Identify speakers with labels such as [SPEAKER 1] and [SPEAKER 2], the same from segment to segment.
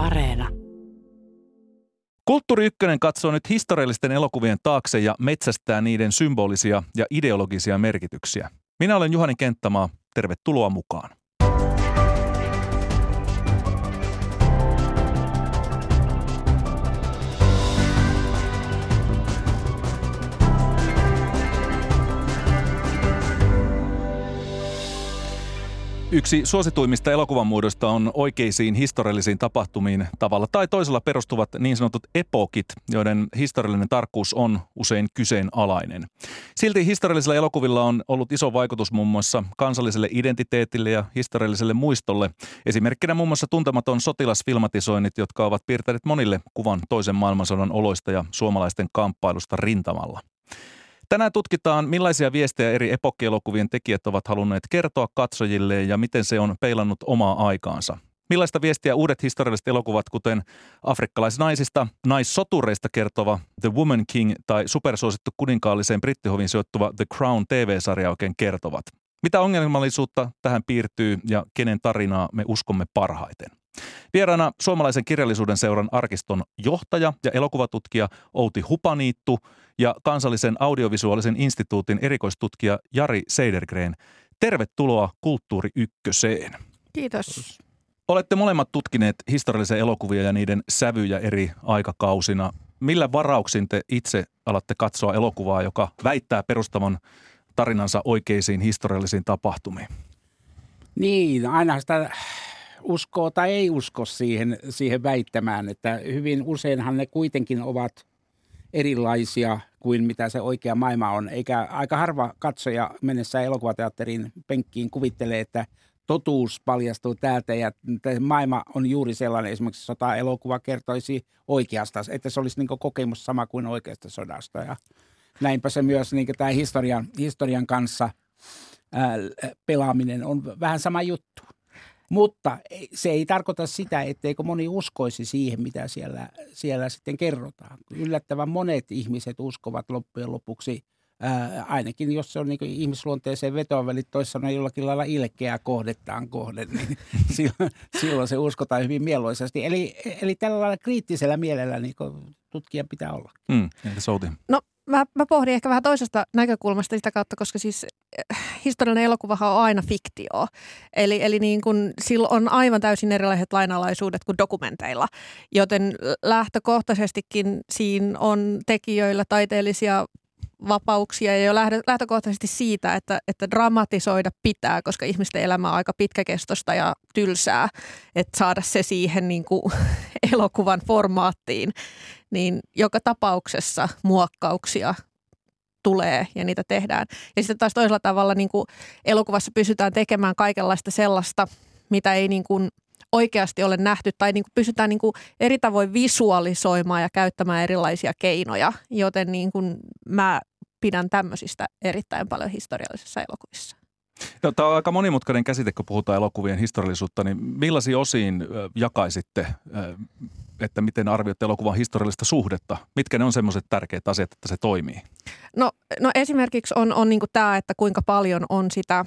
[SPEAKER 1] Areena.
[SPEAKER 2] Kulttuuri Ykkönen katsoo nyt historiallisten elokuvien taakse ja metsästää niiden symbolisia ja ideologisia merkityksiä. Minä olen Juhani Kenttämaa. Tervetuloa mukaan. Yksi suosituimmista elokuvan muodosta on oikeisiin historiallisiin tapahtumiin tavalla tai toisella perustuvat niin sanotut epokit, joiden historiallinen tarkkuus on usein kyseenalainen. Silti historiallisilla elokuvilla on ollut iso vaikutus muun muassa kansalliselle identiteetille ja historialliselle muistolle. Esimerkkinä muun muassa tuntematon sotilasfilmatisoinnit, jotka ovat piirtäneet monille kuvan toisen maailmansodan oloista ja suomalaisten kamppailusta rintamalla. Tänään tutkitaan, millaisia viestejä eri epokkielokuvien tekijät ovat halunneet kertoa katsojille ja miten se on peilannut omaa aikaansa. Millaista viestiä uudet historialliset elokuvat, kuten afrikkalaisnaisista, naissotureista kertova The Woman King tai supersuosittu kuninkaalliseen brittihovin sijoittuva The Crown TV-sarja oikein kertovat? Mitä ongelmallisuutta tähän piirtyy ja kenen tarinaa me uskomme parhaiten? Vieraana suomalaisen kirjallisuuden seuran arkiston johtaja ja elokuvatutkija Outi Hupaniittu ja kansallisen audiovisuaalisen instituutin erikoistutkija Jari Seidergren. Tervetuloa Kulttuuri Ykköseen.
[SPEAKER 3] Kiitos.
[SPEAKER 2] Olette molemmat tutkineet historiallisia elokuvia ja niiden sävyjä eri aikakausina. Millä varauksin te itse alatte katsoa elokuvaa, joka väittää perustavan tarinansa oikeisiin historiallisiin tapahtumiin?
[SPEAKER 4] Niin, aina sitä uskoo tai ei usko siihen, siihen väittämään, että hyvin useinhan ne kuitenkin ovat erilaisia kuin mitä se oikea maailma on. Eikä aika harva katsoja mennessä elokuvateatterin penkkiin kuvittelee, että totuus paljastuu täältä ja maailma on juuri sellainen, esimerkiksi sota-elokuva kertoisi oikeasta, että se olisi niin kokemus sama kuin oikeasta sodasta. Ja näinpä se myös niin tämä historian, historian kanssa ää, pelaaminen on vähän sama juttu. Mutta se ei tarkoita sitä, etteikö moni uskoisi siihen, mitä siellä, siellä sitten kerrotaan. Yllättävän monet ihmiset uskovat loppujen lopuksi, ää, ainakin jos se on niin ihmisluonteeseen vetoa, eli toisaalta jollakin lailla ilkeää kohdettaan kohde, niin silloin, silloin se uskotaan hyvin mieluisesti. Eli, eli tällä lailla kriittisellä mielellä niin tutkijan pitää olla.
[SPEAKER 2] Mm, entä
[SPEAKER 3] No mä, mä pohdin ehkä vähän toisesta näkökulmasta sitä kautta, koska siis eh, historiallinen elokuvahan on aina fiktio. Eli, eli niin kun, sillä on aivan täysin erilaiset lainalaisuudet kuin dokumenteilla. Joten lähtökohtaisestikin siinä on tekijöillä taiteellisia vapauksia ja jo lähtökohtaisesti siitä, että, että dramatisoida pitää, koska ihmisten elämä on aika pitkäkestoista ja tylsää, että saada se siihen niin kuin elokuvan formaattiin, niin joka tapauksessa muokkauksia tulee ja niitä tehdään. Ja sitten taas toisella tavalla niin kuin elokuvassa pysytään tekemään kaikenlaista sellaista, mitä ei niin kuin oikeasti ole nähty tai niin kuin pystytään niin kuin eri tavoin visualisoimaan ja käyttämään erilaisia keinoja, joten niin kuin mä pidän tämmöisistä erittäin paljon historiallisissa elokuvissa.
[SPEAKER 2] No, tämä on aika monimutkainen käsite, kun puhutaan elokuvien historiallisuutta, niin millaisiin osiin jakaisitte, että miten arvioitte elokuvan historiallista suhdetta? Mitkä ne on semmoiset tärkeät asiat, että se toimii?
[SPEAKER 3] No, no esimerkiksi on, on niin tämä, että kuinka paljon on sitä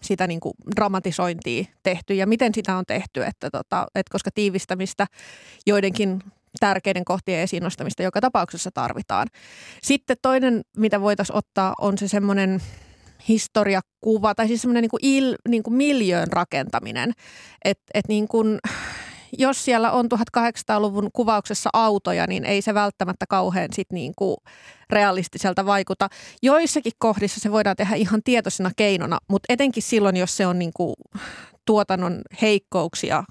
[SPEAKER 3] sitä niin kuin dramatisointia tehty ja miten sitä on tehty, että, tota, että koska tiivistämistä joidenkin tärkeiden kohtien esiin nostamista joka tapauksessa tarvitaan. Sitten toinen, mitä voitaisiin ottaa, on se semmoinen historiakuva tai siis semmoinen niin kuin il, niin kuin miljöön rakentaminen. Että et niin kuin, jos siellä on 1800-luvun kuvauksessa autoja, niin ei se välttämättä kauhean sit niin kuin realistiselta vaikuta. Joissakin kohdissa se voidaan tehdä ihan tietoisena keinona, mutta etenkin silloin, jos se on niin kuin tuotannon heikkouksia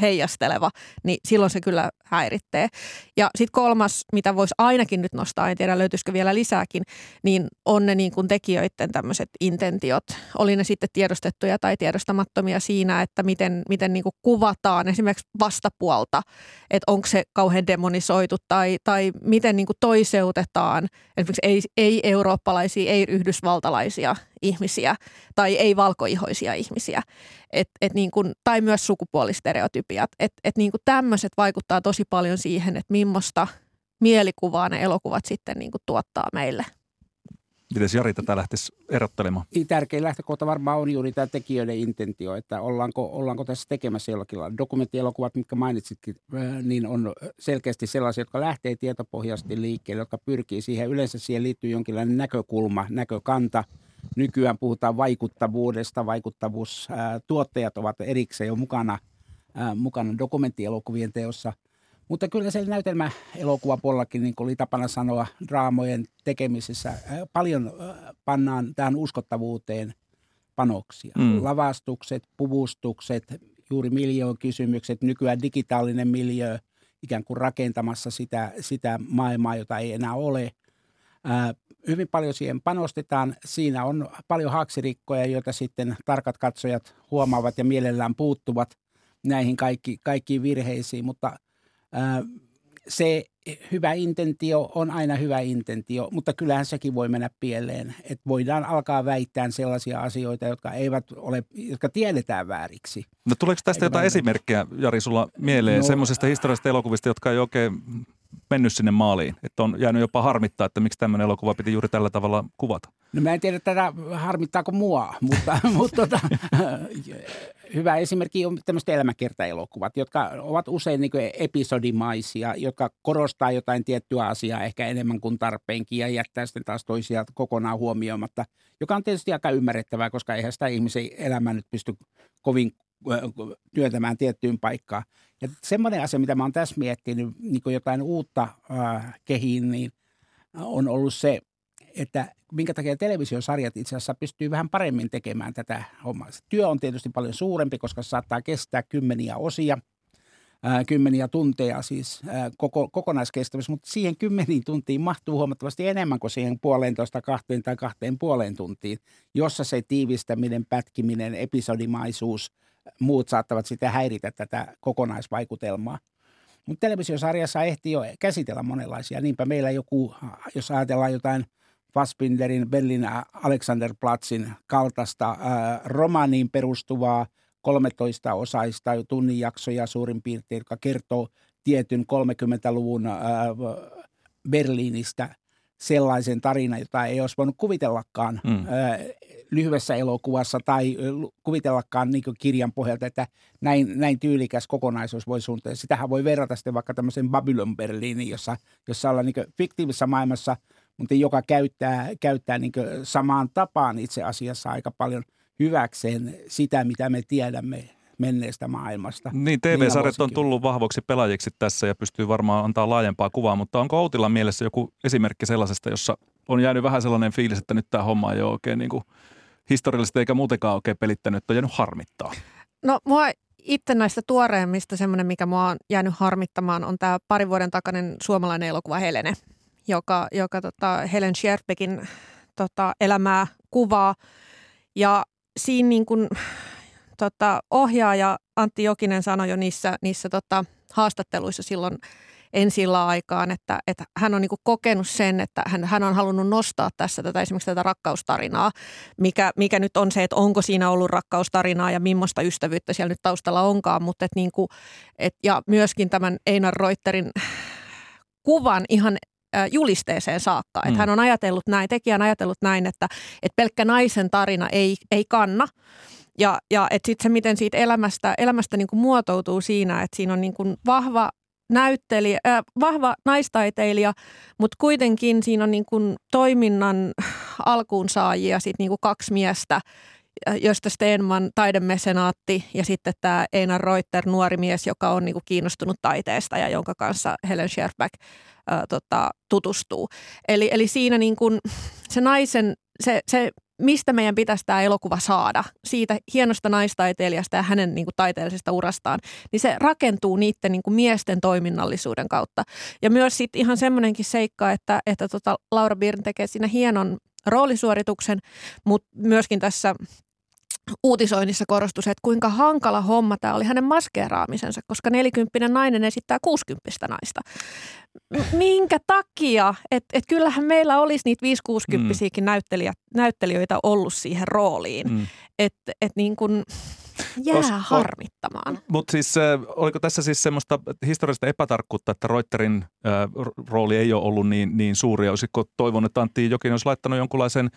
[SPEAKER 3] heijasteleva, niin silloin se kyllä häiritsee. Ja sitten kolmas, mitä voisi ainakin nyt nostaa, en tiedä löytyisikö vielä lisääkin, niin on ne niin kuin tekijöiden tämmöiset intentiot. Oli ne sitten tiedostettuja tai tiedostamattomia siinä, että miten, miten niin kuin kuvataan esimerkiksi vastapuolta, että onko se kauhean demonisoitu tai, tai miten niin kuin toiseutetaan esimerkiksi ei, ei-eurooppalaisia, ei-yhdysvaltalaisia ihmisiä tai ei-valkoihoisia ihmisiä. Et, et niin kuin, tai myös sukupuolistereotypiat. Että et niin kuin tämmöiset vaikuttaa tosi paljon siihen, että millaista mielikuvaa ne elokuvat sitten niin kuin tuottaa meille.
[SPEAKER 2] Miten Jari tätä lähtisi erottelemaan?
[SPEAKER 4] Niin, tärkein lähtökohta varmaan on juuri tämä tekijöiden intentio, että ollaanko, ollaanko tässä tekemässä jollakin lailla. Dokumenttielokuvat, mitkä mainitsitkin, niin on selkeästi sellaisia, jotka lähtee tietopohjaisesti liikkeelle, jotka pyrkii siihen. Yleensä siihen liittyy jonkinlainen näkökulma, näkökanta. Nykyään puhutaan vaikuttavuudesta, vaikuttavuustuottajat ovat erikseen jo mukana, mukana dokumenttielokuvien teossa – mutta kyllä se näytelmäelokuvapuolellakin, niin kuin oli tapana sanoa, draamojen tekemisessä äh, paljon äh, pannaan tähän uskottavuuteen panoksia. Mm. Lavastukset, puvustukset, juuri miljoon kysymykset, nykyään digitaalinen miljö ikään kuin rakentamassa sitä, sitä maailmaa, jota ei enää ole. Ää, äh, hyvin paljon siihen panostetaan. Siinä on paljon haaksirikkoja, joita sitten tarkat katsojat huomaavat ja mielellään puuttuvat näihin kaikki, kaikkiin virheisiin, mutta se hyvä intentio on aina hyvä intentio, mutta kyllähän sekin voi mennä pieleen. Että voidaan alkaa väittää sellaisia asioita, jotka eivät ole, jotka tiedetään vääriksi.
[SPEAKER 2] No tuleeko tästä Eikä jotain vain... esimerkkejä, Jari, sulla mieleen no, semmoisista historiallisista elokuvista, jotka ei oikein mennyt sinne maaliin? Että on jäänyt jopa harmittaa, että miksi tämmöinen elokuva piti juuri tällä tavalla kuvata?
[SPEAKER 4] No mä en tiedä tätä harmittaako mua, mutta, mutta tota, hyvä esimerkki on tämmöiset elämäkertaelokuvat, jotka ovat usein niin episodimaisia, jotka korostaa jotain tiettyä asiaa ehkä enemmän kuin tarpeenkin ja jättää sitten taas toisia kokonaan huomioimatta, joka on tietysti aika ymmärrettävää, koska eihän sitä ihmisen elämää nyt pysty kovin työtämään tiettyyn paikkaan. Ja semmoinen asia, mitä mä oon tässä miettinyt, niin kuin jotain uutta äh, kehiin, niin on ollut se, että minkä takia televisiosarjat itse asiassa pystyy vähän paremmin tekemään tätä hommaa. Se työ on tietysti paljon suurempi, koska se saattaa kestää kymmeniä osia, ää, kymmeniä tunteja siis ää, koko, kokonaiskestävyys, mutta siihen kymmeniin tuntiin mahtuu huomattavasti enemmän kuin siihen puolentoista, kahteen tai kahteen puoleen tuntiin, jossa se tiivistäminen, pätkiminen, episodimaisuus, muut saattavat sitten häiritä tätä kokonaisvaikutelmaa. Mutta televisiosarjassa ehtii jo käsitellä monenlaisia. Niinpä meillä joku, jos ajatellaan jotain – Fassbinderin Berlin Alexanderplatzin kaltaista ää, romaaniin perustuvaa 13-osaista tunninjaksoja suurin piirtein, joka kertoo tietyn 30-luvun ää, Berliinistä sellaisen tarinan, jota ei olisi voinut kuvitellakaan mm. ää, lyhyessä elokuvassa tai kuvitellakaan niin kirjan pohjalta, että näin, näin tyylikäs kokonaisuus voi suunnitella. Sitähän voi verrata sitten vaikka tämmöisen Babylon Berliiniin, jossa, jossa ollaan niin fiktiivisessä maailmassa – mutta joka käyttää, käyttää niin samaan tapaan itse asiassa aika paljon hyväkseen sitä, mitä me tiedämme menneestä maailmasta.
[SPEAKER 2] Niin, TV-sarjat on tullut vahvoiksi pelaajiksi tässä ja pystyy varmaan antaa laajempaa kuvaa, mutta onko Outilla mielessä joku esimerkki sellaisesta, jossa on jäänyt vähän sellainen fiilis, että nyt tämä homma ei ole oikein niin kuin historiallisesti eikä muutenkaan oikein pelittänyt, että on jäänyt harmittaa?
[SPEAKER 3] No mua itse näistä tuoreimmista semmoinen, mikä mua on jäänyt harmittamaan, on tämä parin vuoden takainen suomalainen elokuva Helene – joka, joka tota Helen Scherfbeckin tota, elämää kuvaa. Ja siinä niin kuin, tota, ohjaaja Antti Jokinen sanoi jo niissä, niissä tota, haastatteluissa silloin ensi aikaan, että, että hän on niin kokenut sen, että hän, hän on halunnut nostaa tässä tätä esimerkiksi tätä rakkaustarinaa, mikä, mikä nyt on se, että onko siinä ollut rakkaustarinaa ja millaista ystävyyttä siellä nyt taustalla onkaan, mutta et niin kuin, et, ja myöskin tämän Einar Reuterin kuvan ihan julisteeseen saakka. Mm. Että hän on ajatellut näin, tekijä on ajatellut näin, että, että pelkkä naisen tarina ei, ei kanna. Ja, ja sitten se, miten siitä elämästä, elämästä niin kuin muotoutuu siinä, että siinä on niin kuin vahva näyttelijä, äh, vahva naistaiteilija, mutta kuitenkin siinä on niin kuin toiminnan alkuunsaajia sit niin kuin kaksi miestä, josta Stenman taidemesenaatti ja sitten tämä Einar Reuter, nuori mies, joka on niinku kiinnostunut taiteesta ja jonka kanssa Helen Scherfback ää, tota, tutustuu. Eli, eli siinä niinku se naisen, se, se mistä meidän pitäisi tämä elokuva saada, siitä hienosta naistaiteilijasta ja hänen niin kuin, taiteellisesta urastaan, niin se rakentuu niiden niin kuin, miesten toiminnallisuuden kautta. Ja myös sitten ihan semmoinenkin seikka, että, että tota, Laura Birn tekee siinä hienon roolisuorituksen, mutta myöskin tässä uutisoinnissa korostui se, että kuinka hankala homma tämä oli hänen maskeeraamisensa, koska nelikymppinen nainen esittää kuusikymppistä naista. Minkä takia? Että et kyllähän meillä olisi niitä 5 mm. näyttelijöitä ollut siihen rooliin. Mm. Että et niin kun, jää
[SPEAKER 2] Os- o-
[SPEAKER 3] harmittamaan.
[SPEAKER 2] Mutta siis äh, oliko tässä siis semmoista historiallista epätarkkuutta, että Reuterin äh, ro- rooli ei ole ollut niin, niin suuri? Olisiko toivonut, että Antti Jokinen olisi laittanut jonkunlaisen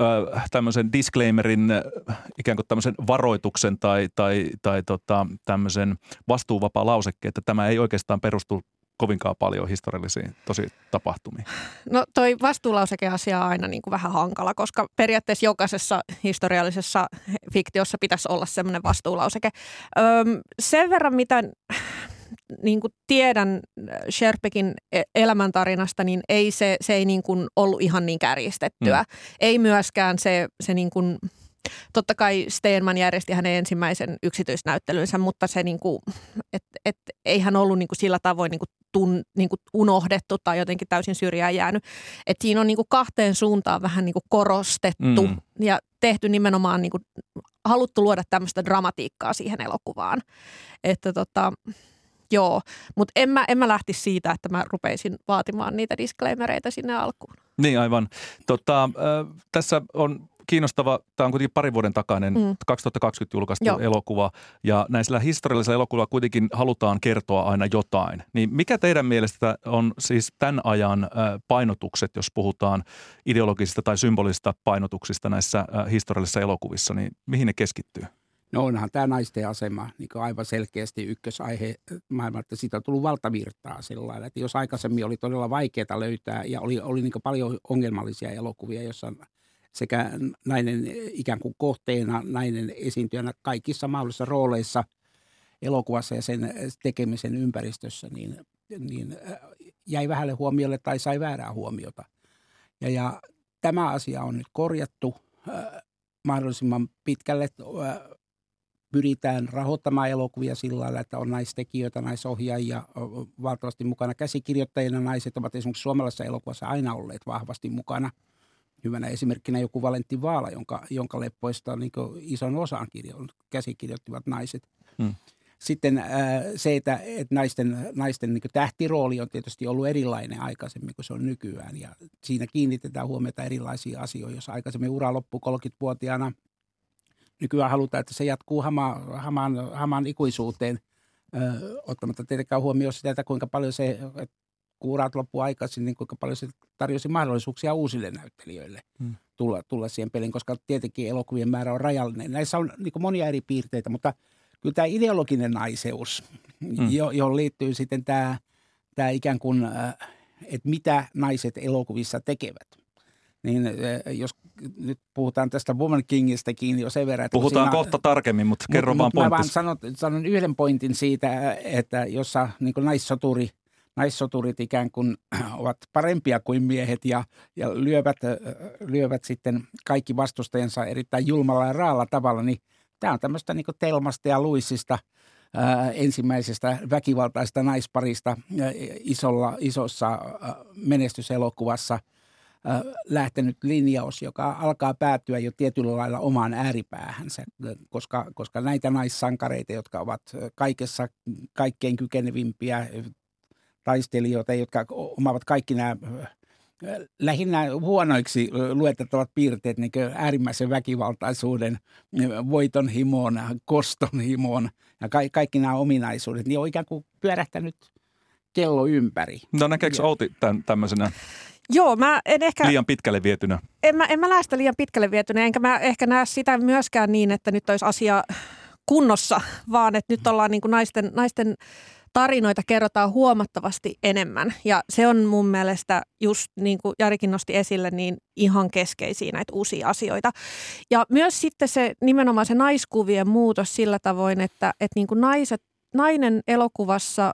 [SPEAKER 2] äh, tämmöisen disclaimerin, äh, ikään kuin tämmöisen varoituksen tai, tai, tai tota, tämmöisen vastuuvapaa lausekkeen, että tämä ei oikeastaan perustu kovinkaan paljon historiallisiin tosi tapahtumiin.
[SPEAKER 3] No toi vastuulausekeasia on aina niin kuin vähän hankala, koska periaatteessa jokaisessa historiallisessa fiktiossa pitäisi olla semmoinen vastuulauseke. Öm, sen verran, mitä niin kuin tiedän Sherpekin e- elämäntarinasta, niin ei se, se ei niin kuin ollut ihan niin kärjistettyä. Mm. Ei myöskään se, se niin kuin, totta kai Steenman järjesti hänen ensimmäisen yksityisnäyttelynsä, mutta se niin kuin, et, et, ei hän ollut niin kuin sillä tavoin niin kuin tun, niin kuin unohdettu tai jotenkin täysin syrjään jäänyt. Et siinä on niin kuin kahteen suuntaan vähän niin kuin korostettu
[SPEAKER 2] Mm.
[SPEAKER 3] ja tehty nimenomaan niin kuin, haluttu luoda tämmöistä dramatiikkaa siihen elokuvaan. Että tota, joo, mutta en mä, en mä lähtisi siitä, että mä rupeisin vaatimaan niitä disclaimereita sinne alkuun.
[SPEAKER 2] Niin aivan. Tota, äh, tässä on kiinnostava, tämä on kuitenkin parin vuoden takainen,
[SPEAKER 3] Mm.
[SPEAKER 2] mm. 2020 julkaistu
[SPEAKER 3] Joo.
[SPEAKER 2] elokuva, ja näisillä historiallisilla elokuvilla kuitenkin halutaan kertoa aina jotain. Niin mikä teidän mielestä on siis tämän ajan painotukset, jos puhutaan ideologisista tai symbolisista painotuksista näissä historiallisissa elokuvissa, niin mihin ne keskittyy?
[SPEAKER 4] No onhan tämä naisten asema niin kuin aivan selkeästi ykkösaihe maailmalla, että siitä on tullut valtavirtaa sillä lailla, että jos aikaisemmin oli todella vaikeaa löytää ja oli, oli niin paljon ongelmallisia elokuvia, jossa sekä nainen ikään kuin kohteena, nainen esiintyjänä kaikissa mahdollisissa rooleissa elokuvassa ja sen tekemisen ympäristössä, niin, niin äh, jäi vähälle huomiolle tai sai väärää huomiota. Ja, ja tämä asia on nyt korjattu äh, mahdollisimman pitkälle. Pyritään rahoittamaan elokuvia sillä lailla, että on naistekijöitä, naisohjaajia, valtavasti mukana käsikirjoittajina. Naiset ovat esimerkiksi suomalaisessa elokuvassa aina olleet vahvasti mukana. Hyvänä esimerkkinä joku Valentti Vaala, jonka, jonka leppoista niin ison osan kirjo, käsikirjoittivat naiset.
[SPEAKER 2] Hmm.
[SPEAKER 4] Sitten äh, se, että, että naisten, naisten niin tähtirooli on tietysti ollut erilainen aikaisemmin kuin se on nykyään. Ja siinä kiinnitetään huomiota erilaisiin asioihin. Jos aikaisemmin ura loppui 30-vuotiaana, nykyään halutaan, että se jatkuu hama, hamaan, hamaan ikuisuuteen, ö, ottamatta tietenkään huomioon sitä, että kuinka paljon se, että kun urat loppuu aikaisin, niin kuinka paljon se tarjosi mahdollisuuksia uusille näyttelijöille
[SPEAKER 2] Hmm.
[SPEAKER 4] tulla, tulla siihen peliin, koska tietenkin elokuvien määrä on rajallinen. Näissä on niin monia eri piirteitä, mutta kyllä tämä ideologinen naiseus,
[SPEAKER 2] Hmm.
[SPEAKER 4] jo, johon liittyy sitten tämä, tämä ikään kuin, äh, että mitä naiset elokuvissa tekevät. Niin äh, jos nyt puhutaan tästä Woman Kingistäkin jo sen verran, että
[SPEAKER 2] Puhutaan
[SPEAKER 4] siinä-
[SPEAKER 2] kohta tarkemmin, mutta kerro
[SPEAKER 4] Mut-
[SPEAKER 2] vaan
[SPEAKER 4] mut Mä vaan sanon, sanon yhden pointin siitä, että jossa niin naissoturi, naissoturit ikään kuin ovat parempia kuin miehet ja, ja lyövät, lyövät sitten kaikki vastustajansa erittäin julmalla ja raalla tavalla, niin tämä on tämmöistä niin Telmasta ja Luissista ää, ensimmäisestä väkivaltaista naisparista isolla, isossa menestyselokuvassa lähtenyt linjaus, joka alkaa päätyä jo tietyllä lailla omaan ääripäähänsä, koska, koska näitä naissankareita, jotka ovat kaikessa kaikkein kykenevimpiä taistelijoita, jotka omaavat kaikki nämä lähinnä huonoiksi luetettavat piirteet, niin äärimmäisen väkivaltaisuuden, voiton himoon, koston himoon ja ka- kaikki nämä ominaisuudet, niin on ikään kuin pyörähtänyt kello ympäri.
[SPEAKER 2] No näkeekö Outi tämän tämmöisenä
[SPEAKER 3] Joo, mä en ehkä,
[SPEAKER 2] liian pitkälle vietynä?
[SPEAKER 3] en mä, en mä näe sitä liian pitkälle vietynä, enkä mä ehkä näe sitä myöskään niin, että nyt olisi asia kunnossa, vaan että nyt ollaan niin kuin naisten, naisten tarinoita kerrotaan huomattavasti enemmän. Ja se on mun mielestä just niin kuin Jarikin nosti esille, niin ihan keskeisiä näitä uusia asioita. Ja myös sitten se nimenomaan se naiskuvien muutos sillä tavoin, että, että niin kuin naiset, nainen elokuvassa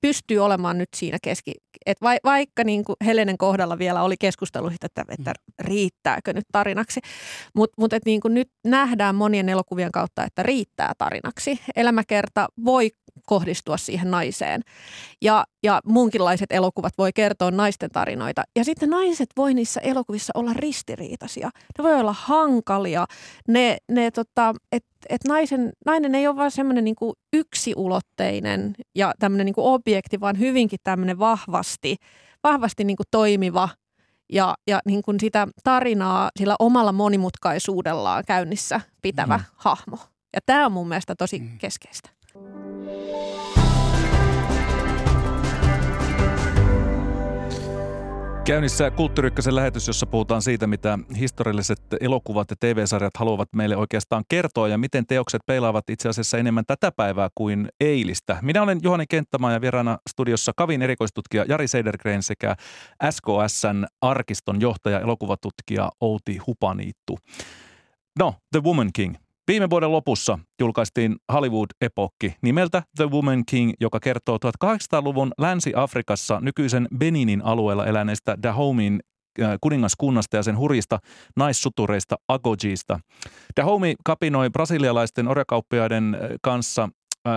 [SPEAKER 3] pystyy olemaan nyt siinä keski, että vai, vaikka niin kuin Helenen kohdalla vielä oli keskustelu, että, että riittääkö nyt tarinaksi, mutta mut, et niin kuin nyt nähdään monien elokuvien kautta, että riittää tarinaksi. Elämäkerta voi kohdistua siihen naiseen ja, ja munkinlaiset elokuvat voi kertoa naisten tarinoita. Ja sitten naiset voi niissä elokuvissa olla ristiriitaisia. Ne voi olla hankalia. Ne, ne tota, et, et naisen, nainen ei ole vaan semmoinen niin yksiulotteinen ja tämmöinen niin objekti, vaan hyvinkin tämmöinen vahvasti, vahvasti niin kuin toimiva ja, ja niin kuin sitä tarinaa sillä omalla monimutkaisuudellaan käynnissä pitävä mm. hahmo. Ja tämä on mun mielestä tosi mm. keskeistä.
[SPEAKER 2] Käynnissä Kulttuurikkasen lähetys, jossa puhutaan siitä, mitä historialliset elokuvat ja TV-sarjat haluavat meille oikeastaan kertoa ja miten teokset peilaavat itse asiassa enemmän tätä päivää kuin eilistä. Minä olen Juhani Kenttämaa ja vieraana studiossa Kavin erikoistutkija Jari Seidergren sekä SKSn arkiston johtaja elokuvatutkija Outi Hupaniittu. No, The Woman King – Viime vuoden lopussa julkaistiin Hollywood-epokki nimeltä The Woman King, joka kertoo 1800-luvun Länsi-Afrikassa nykyisen Beninin alueella eläneestä Dahomin äh, kuningaskunnasta ja sen hurjista naissutureista Agojista. Dahomey kapinoi brasilialaisten orjakauppiaiden äh, kanssa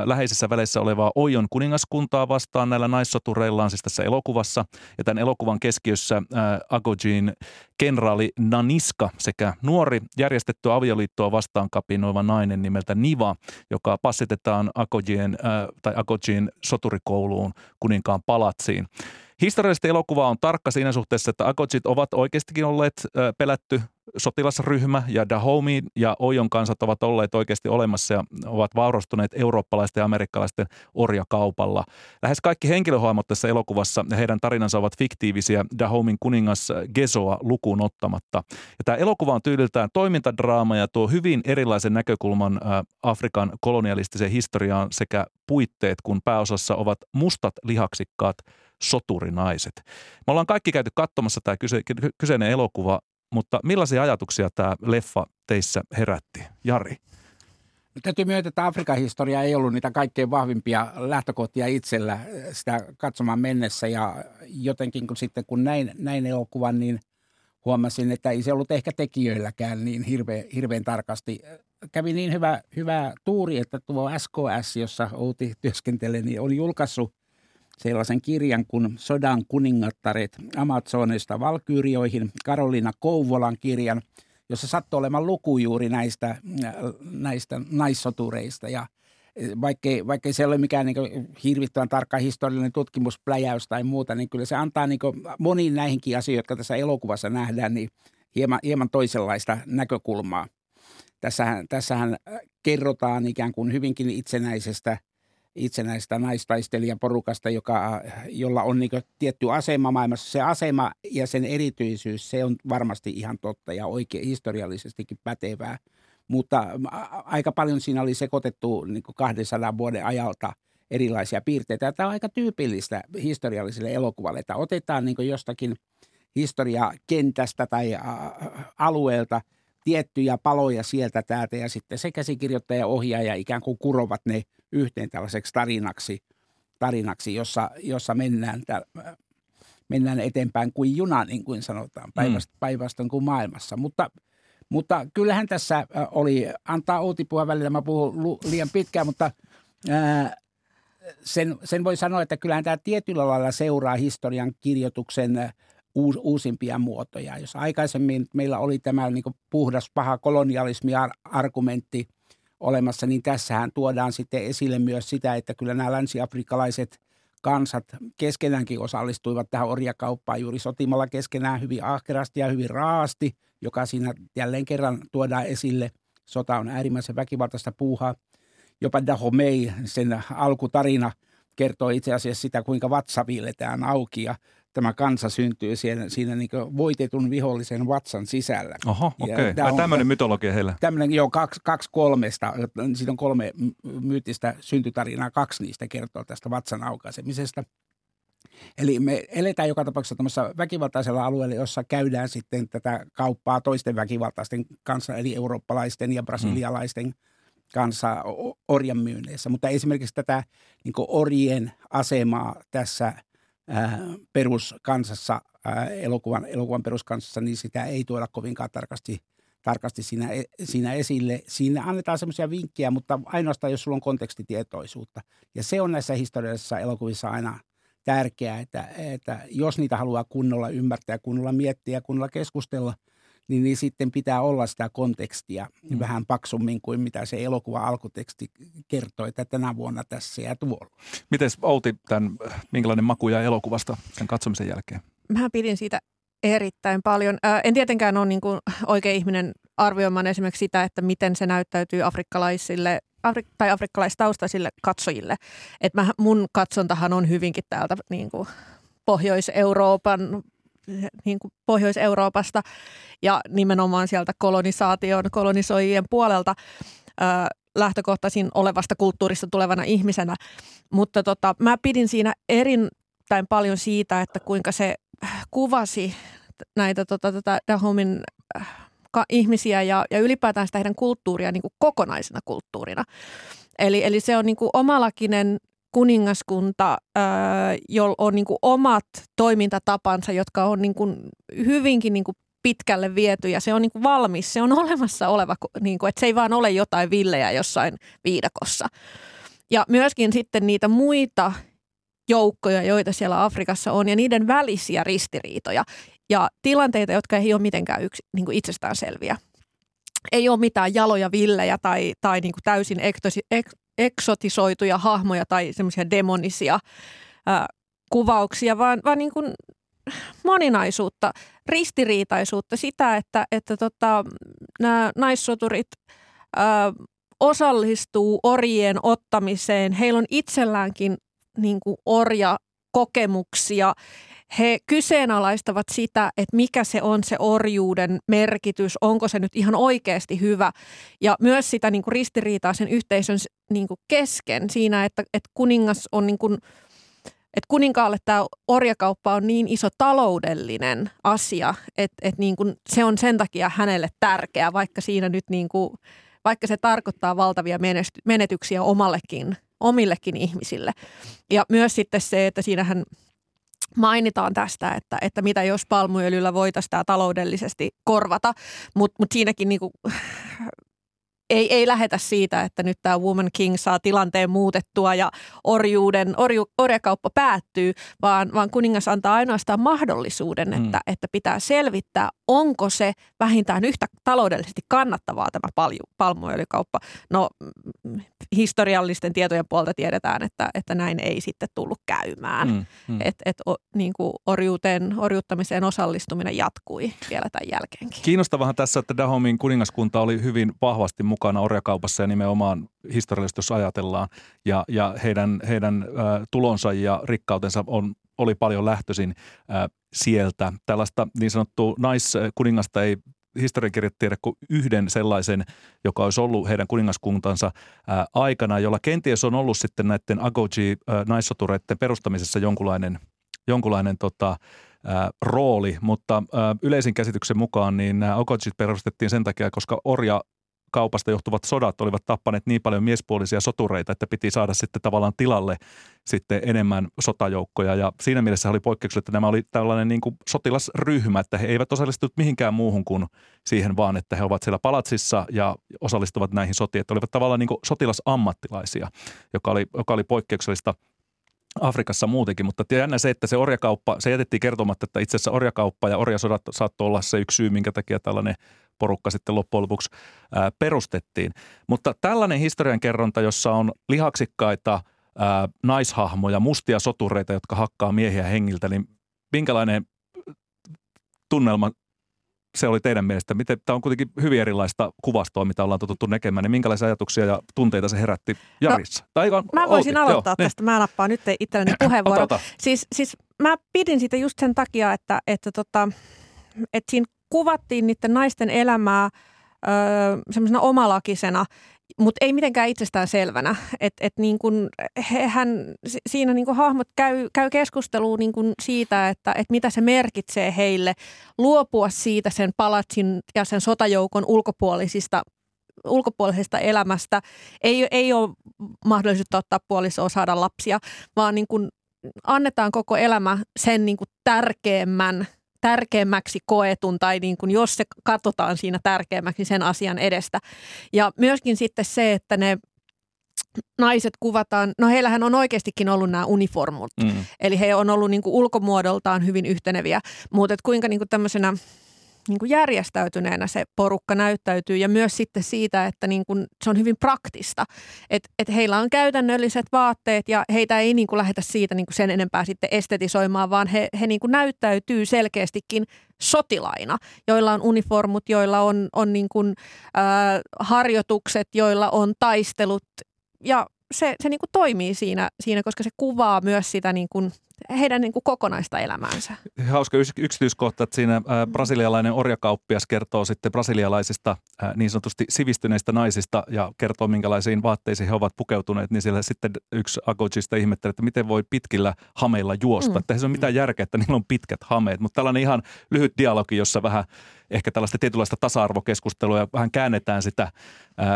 [SPEAKER 2] läheisessä väleissä olevaa Oion kuningaskuntaa vastaan näillä naissotureillaan, siis tässä elokuvassa. Ja tämän elokuvan keskiössä äh, Agojin kenraali Naniska sekä nuori järjestettyä avioliittoa vastaan kapinoiva nainen nimeltä Niva, joka passitetaan Agojien, äh, tai Agojin soturikouluun kuninkaan palatsiin. Historiallisesti elokuva on tarkka siinä suhteessa, että Agojit ovat oikeastikin olleet pelätty sotilasryhmä ja Dahomey ja Ojon kansat ovat olleet oikeasti olemassa ja ovat vaurastuneet eurooppalaisten ja amerikkalaisten orjakaupalla. Lähes kaikki henkilöhahmot tässä elokuvassa ja heidän tarinansa ovat fiktiivisiä Dahomin kuningas Gesoa lukuun ottamatta. Ja tämä elokuva on tyyliltään toimintadraama ja tuo hyvin erilaisen näkökulman Afrikan kolonialistiseen historiaan sekä puitteet, kun pääosassa ovat mustat lihaksikkaat soturinaiset. Me ollaan kaikki käyty katsomassa tämä kyseinen elokuva, mutta millaisia ajatuksia tämä leffa teissä herätti? Jari.
[SPEAKER 4] Täytyy myöntää, että Afrikan historia ei ollut niitä kaikkein vahvimpia lähtökohtia itsellä sitä katsomaan mennessä. Ja jotenkin kun sitten kun näin, näin elokuvan, niin huomasin, että ei se ollut ehkä tekijöilläkään niin hirveän, hirveän tarkasti. Kävi niin hyvä, hyvä tuuri, että tuo SKS, jossa Outi työskentelee, niin oli julkaissut sellaisen kirjan kuin Sodan kuningattaret Amazonista Valkyrioihin, Karolina Kouvolan kirjan, jossa sattui olemaan luku juuri näistä, näistä naissotureista. Ja vaikkei, vaikkei se ole mikään niin hirvittävän tarkka historiallinen tutkimuspläjäys tai muuta, niin kyllä se antaa niin moniin näihinkin asioihin, jotka tässä elokuvassa nähdään, niin hieman, hieman toisenlaista näkökulmaa. Tässähän, tässähän kerrotaan ikään kuin hyvinkin itsenäisestä – itsenäistä naistaistelijaporukasta, joka, jolla on niin tietty asema maailmassa. Se asema ja sen erityisyys, se on varmasti ihan totta ja oikein historiallisestikin pätevää. Mutta aika paljon siinä oli sekoitettu niin 200 vuoden ajalta erilaisia piirteitä. Tämä on aika tyypillistä historialliselle elokuvalle, että otetaan niin jostakin historiakentästä tai alueelta – tiettyjä paloja sieltä täältä ja sitten se käsikirjoittaja ja ohjaaja ikään kuin kurovat ne yhteen tällaiseksi tarinaksi, tarinaksi jossa, jossa mennään, tä, mennään eteenpäin kuin juna, niin kuin sanotaan, päivästä, mm. päivästä kuin maailmassa. Mutta, mutta kyllähän tässä oli, antaa Outi puhua välillä, mä puhun liian pitkään, mutta ää, sen, sen voi sanoa, että kyllähän tämä tietyllä lailla seuraa historian kirjoituksen uusimpia muotoja. Jos aikaisemmin meillä oli tämä niin puhdas paha kolonialismi-argumentti olemassa, niin tässähän tuodaan sitten esille myös sitä, että kyllä nämä länsiafrikkalaiset kansat keskenäänkin osallistuivat tähän orjakauppaan juuri sotimalla keskenään hyvin ahkerasti ja hyvin raasti, joka siinä jälleen kerran tuodaan esille. Sota on äärimmäisen väkivaltaista puuhaa. Jopa Dahomey, sen alkutarina, kertoo itse asiassa sitä, kuinka vatsa viiletään auki ja tämä kansa syntyy siinä, siinä niin voitetun vihollisen vatsan sisällä.
[SPEAKER 2] Oho, okei. Okay. Tämmöinen mytologia heillä.
[SPEAKER 4] Tämmöinen, joo, kaksi, kaksi kolmesta. Siinä on kolme myyttistä syntytarinaa, kaksi niistä kertoo tästä vatsan aukaisemisesta. Eli me eletään joka tapauksessa tämmöisessä väkivaltaisella alueella, jossa käydään sitten tätä kauppaa toisten väkivaltaisten kanssa, eli eurooppalaisten ja brasilialaisten mm. kanssa orjan myynneissä. Mutta esimerkiksi tätä niin orjien asemaa tässä – peruskansassa, elokuvan, elokuvan peruskansassa, niin sitä ei tuoda kovinkaan tarkasti, tarkasti siinä, e, siinä esille. Siinä annetaan semmoisia vinkkejä, mutta ainoastaan, jos sulla on kontekstitietoisuutta. Ja se on näissä historiallisissa elokuvissa aina tärkeää, että, että jos niitä haluaa kunnolla ymmärtää, kunnolla miettiä, kunnolla keskustella – niin, niin sitten pitää olla sitä kontekstia mm. vähän paksummin kuin mitä se elokuva alkuteksti kertoo, että tänä vuonna tässä ja tuolla.
[SPEAKER 2] Miten Outi, tämän, minkälainen maku ja elokuvasta sen katsomisen jälkeen?
[SPEAKER 3] Mä pidin siitä erittäin paljon. Ää, en tietenkään ole niin kuin oikea ihminen arvioimaan esimerkiksi sitä, että miten se näyttäytyy afrikkalaisille afri- tai afrikkalaistaustaisille katsojille. Et mä, mun katsontahan on hyvinkin täältä niin kuin Pohjois-Euroopan niin kuin Pohjois-Euroopasta ja nimenomaan sieltä kolonisaation, kolonisoijien puolelta ö, lähtökohtaisin olevasta kulttuurista tulevana ihmisenä. Mutta tota, mä pidin siinä erittäin paljon siitä, että kuinka se kuvasi näitä tota, tota Dahomin äh, ihmisiä ja, ja ylipäätään sitä heidän kulttuuria niin kuin kokonaisena kulttuurina. Eli, eli se on niin kuin omalakinen kuningaskunta, jolla on niin kuin omat toimintatapansa, jotka on niin kuin hyvinkin niin kuin pitkälle viety ja se on niin kuin valmis, se on olemassa oleva, niin kuin, että se ei vaan ole jotain villejä jossain viidakossa. Ja myöskin sitten niitä muita joukkoja, joita siellä Afrikassa on ja niiden välisiä ristiriitoja ja tilanteita, jotka ei ole mitenkään yksi, niin kuin itsestään selviä. Ei ole mitään jaloja villejä tai, tai niin kuin täysin eksotisoituja hahmoja tai semmoisia demonisia ää, kuvauksia, vaan, vaan niin kuin moninaisuutta, ristiriitaisuutta, sitä, että, että tota, nämä naissoturit ää, osallistuu orjien ottamiseen. Heillä on itselläänkin niin kuin orja kokemuksia. He kyseenalaistavat sitä, että mikä se on se orjuuden merkitys, onko se nyt ihan oikeasti hyvä. Ja myös sitä niin kuin ristiriitaa sen yhteisön niin kuin kesken siinä, että, että kuningas on niin kuin, että kuninkaalle tämä orjakauppa on niin iso taloudellinen asia, että, että niin kuin se on sen takia hänelle tärkeä, vaikka siinä nyt niin kuin, vaikka se tarkoittaa valtavia menetyksiä omallekin omillekin ihmisille. Ja myös sitten se, että siinähän mainitaan tästä, että, että mitä jos palmuöljyllä voitaisiin tämä taloudellisesti korvata, mutta mut siinäkin niinku ei, ei lähetä siitä, että nyt tämä Woman King saa tilanteen muutettua ja orjuuden, orju, orjakauppa päättyy, vaan, vaan kuningas antaa ainoastaan mahdollisuuden, mm. että, että pitää selvittää, onko se vähintään yhtä taloudellisesti kannattavaa tämä palju, palmuöljykauppa. No mm, historiallisten tietojen puolta tiedetään, että, että näin ei sitten tullut käymään. Mm, mm. Että et, niin orjuuteen, orjuuttamiseen osallistuminen jatkui vielä tämän jälkeenkin.
[SPEAKER 2] Kiinnostavahan tässä, että Dahomin kuningaskunta oli hyvin vahvasti mukana orjakaupassa ja nimenomaan historiallisesti, jos ajatellaan. Ja, ja heidän, heidän äh, tulonsa ja rikkautensa on, oli paljon lähtöisin äh, sieltä. Tällaista niin sanottua naiskuningasta ei historiankirjat tiedä kuin yhden sellaisen, joka olisi ollut heidän kuningaskuntansa ää, aikana, jolla kenties on ollut sitten näiden Agoji-naissotureiden perustamisessa jonkunlainen, jonkunlainen tota, rooli, mutta yleisin käsityksen mukaan niin nämä Agojit perustettiin sen takia, koska orja kaupasta johtuvat sodat olivat tappaneet niin paljon miespuolisia sotureita, että piti saada sitten tavallaan tilalle sitten enemmän sotajoukkoja. Ja siinä mielessä oli poikkeuksellista, että nämä oli tällainen niin kuin sotilasryhmä, että he eivät osallistuneet mihinkään muuhun kuin siihen vaan, että he ovat siellä palatsissa ja osallistuvat näihin sotiin. Että olivat tavallaan niin kuin sotilasammattilaisia, joka oli, joka oli poikkeuksellista – Afrikassa muutenkin, mutta jännä se, että se orjakauppa, se jätettiin kertomatta, että itse asiassa orjakauppa ja orjasodat saattoi olla se yksi syy, minkä takia tällainen porukka sitten loppujen lopuksi ää, perustettiin. Mutta tällainen historiankerronta, jossa on lihaksikkaita ää, naishahmoja, mustia sotureita, jotka hakkaa miehiä hengiltä, niin minkälainen tunnelma se oli teidän mielestä? Miten, tämä on kuitenkin hyvin erilaista kuvastoa, mitä ollaan totuttu näkemään. Niin minkälaisia ajatuksia ja tunteita se herätti Jarissa? No,
[SPEAKER 3] tai mä voisin Outi, aloittaa joo, tästä. Niin. Mä nappaan nyt itselleni puheenvuoron. siis, siis mä pidin sitä just sen takia, että, että, tota, että siinä kuvattiin niiden naisten elämää öö, semmoisena omalakisena, mutta ei mitenkään itsestään selvänä. Että et niin kun hehän, siinä niin kun hahmot käy, käy keskustelua niin kun siitä, että et mitä se merkitsee heille luopua siitä sen palatsin ja sen sotajoukon ulkopuolisista ulkopuolisesta elämästä. Ei, ei ole mahdollisuutta ottaa puolisoa, saada lapsia, vaan niin kun annetaan koko elämä sen niin kuin tärkeämmän tärkeämmäksi koetun tai niin kuin jos se katsotaan siinä tärkeämmäksi sen asian edestä. Ja myöskin sitten se, että ne naiset kuvataan, no heillähän on oikeastikin ollut nämä uniformut, mm. eli he on ollut niin kuin ulkomuodoltaan hyvin yhteneviä, mutta kuinka niin kuin tämmöisenä niin kuin järjestäytyneenä se porukka näyttäytyy ja myös sitten siitä, että niin kuin se on hyvin praktista. Että et heillä on käytännölliset vaatteet ja heitä ei niin kuin lähdetä siitä niin kuin sen enempää sitten estetisoimaan, vaan he, he niin kuin näyttäytyy selkeästikin sotilaina, joilla on uniformut, joilla on, on niin kuin, äh, harjoitukset, joilla on taistelut ja se, se niin kuin toimii siinä, siinä, koska se kuvaa myös sitä niin kuin heidän niin kuin kokonaista elämäänsä.
[SPEAKER 2] Hauska yksityiskohta, että siinä brasilialainen orjakauppias kertoo sitten brasilialaisista niin sanotusti sivistyneistä naisista ja kertoo minkälaisiin vaatteisiin he ovat pukeutuneet, niin siellä sitten yksi Agogista ihmettelee, että miten voi pitkillä hameilla juosta. Mm. Että se ole mitään järkeä, että niillä on pitkät hameet, mutta tällainen ihan lyhyt dialogi, jossa vähän ehkä tällaista tietynlaista tasa-arvokeskustelua ja vähän käännetään sitä,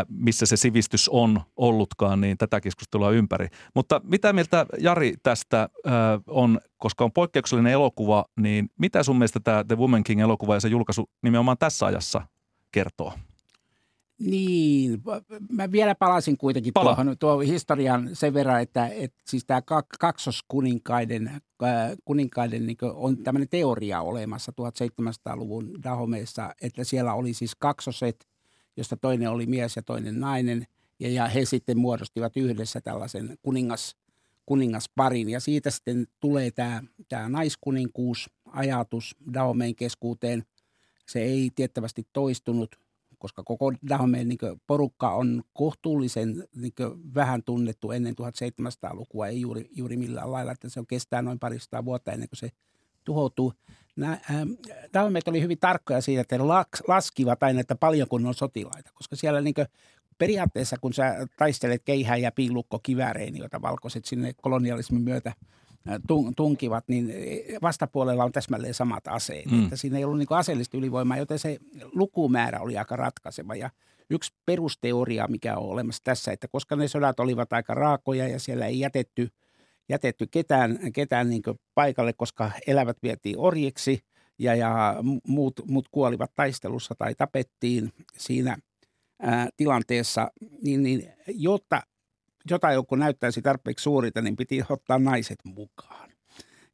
[SPEAKER 2] missä se sivistys on ollutkaan, niin tätä keskustelua ympäri. Mutta mitä mieltä Jari tästä on, koska on poikkeuksellinen elokuva, niin mitä sun mielestä tämä The Woman King-elokuva ja se julkaisu nimenomaan tässä ajassa kertoo?
[SPEAKER 4] Niin, mä vielä palasin kuitenkin Pala. tuohon tuo historian sen verran, että, että siis tämä kaksoskuninkaiden kuninkaiden niin on tämmöinen teoria olemassa 1700-luvun Dahomeessa, että siellä oli siis kaksoset, josta toinen oli mies ja toinen nainen, ja, ja he sitten muodostivat yhdessä tällaisen kuningas, kuningasparin, ja siitä sitten tulee tämä, tämä naiskuninkuus ajatus Dahomeen keskuuteen. Se ei tiettävästi toistunut koska koko Dahomeen niin porukka on kohtuullisen niin vähän tunnettu ennen 1700-lukua, ei juuri, juuri millään lailla, että se on kestää noin parista vuotta ennen kuin se tuhoutuu. Nämä, Dahomeet oli hyvin tarkkoja siitä, että laskivat aina, että paljonko on sotilaita, koska siellä niin periaatteessa, kun sä taistelet keihää ja piilukko kiväärein, joita valkoiset sinne kolonialismin myötä – tunkivat, niin vastapuolella on täsmälleen samat aseet. Mm. Että siinä ei ollut niin aseellista ylivoimaa, joten se lukumäärä oli aika ratkaiseva. Ja yksi perusteoria, mikä on olemassa tässä, että koska ne sodat olivat aika raakoja ja siellä ei jätetty, jätetty ketään, ketään niin paikalle, koska elävät vietiin orjiksi ja, ja muut, muut kuolivat taistelussa tai tapettiin siinä tilanteessa, niin, niin jotta jotain joku näyttäisi tarpeeksi suurita, niin piti ottaa naiset mukaan.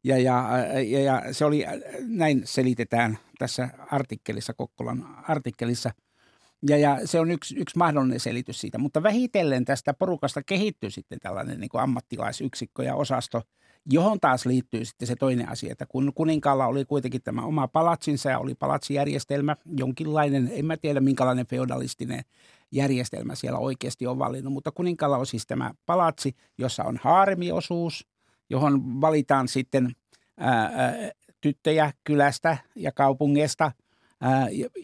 [SPEAKER 4] Ja, ja, ja, ja se oli, näin selitetään tässä artikkelissa, Kokkolan artikkelissa. Ja, ja se on yksi, yksi mahdollinen selitys siitä. Mutta vähitellen tästä porukasta kehittyi sitten tällainen niin kuin ammattilaisyksikkö ja osasto – johon taas liittyy sitten se toinen asia, että kun kuninkaalla oli kuitenkin tämä oma palatsinsa ja oli palatsijärjestelmä, jonkinlainen, en mä tiedä minkälainen feodalistinen järjestelmä siellä oikeasti on valinnut, mutta kuninkaalla on siis tämä palatsi, jossa on haaremiosuus, johon valitaan sitten ää, ää, tyttöjä kylästä ja kaupungista –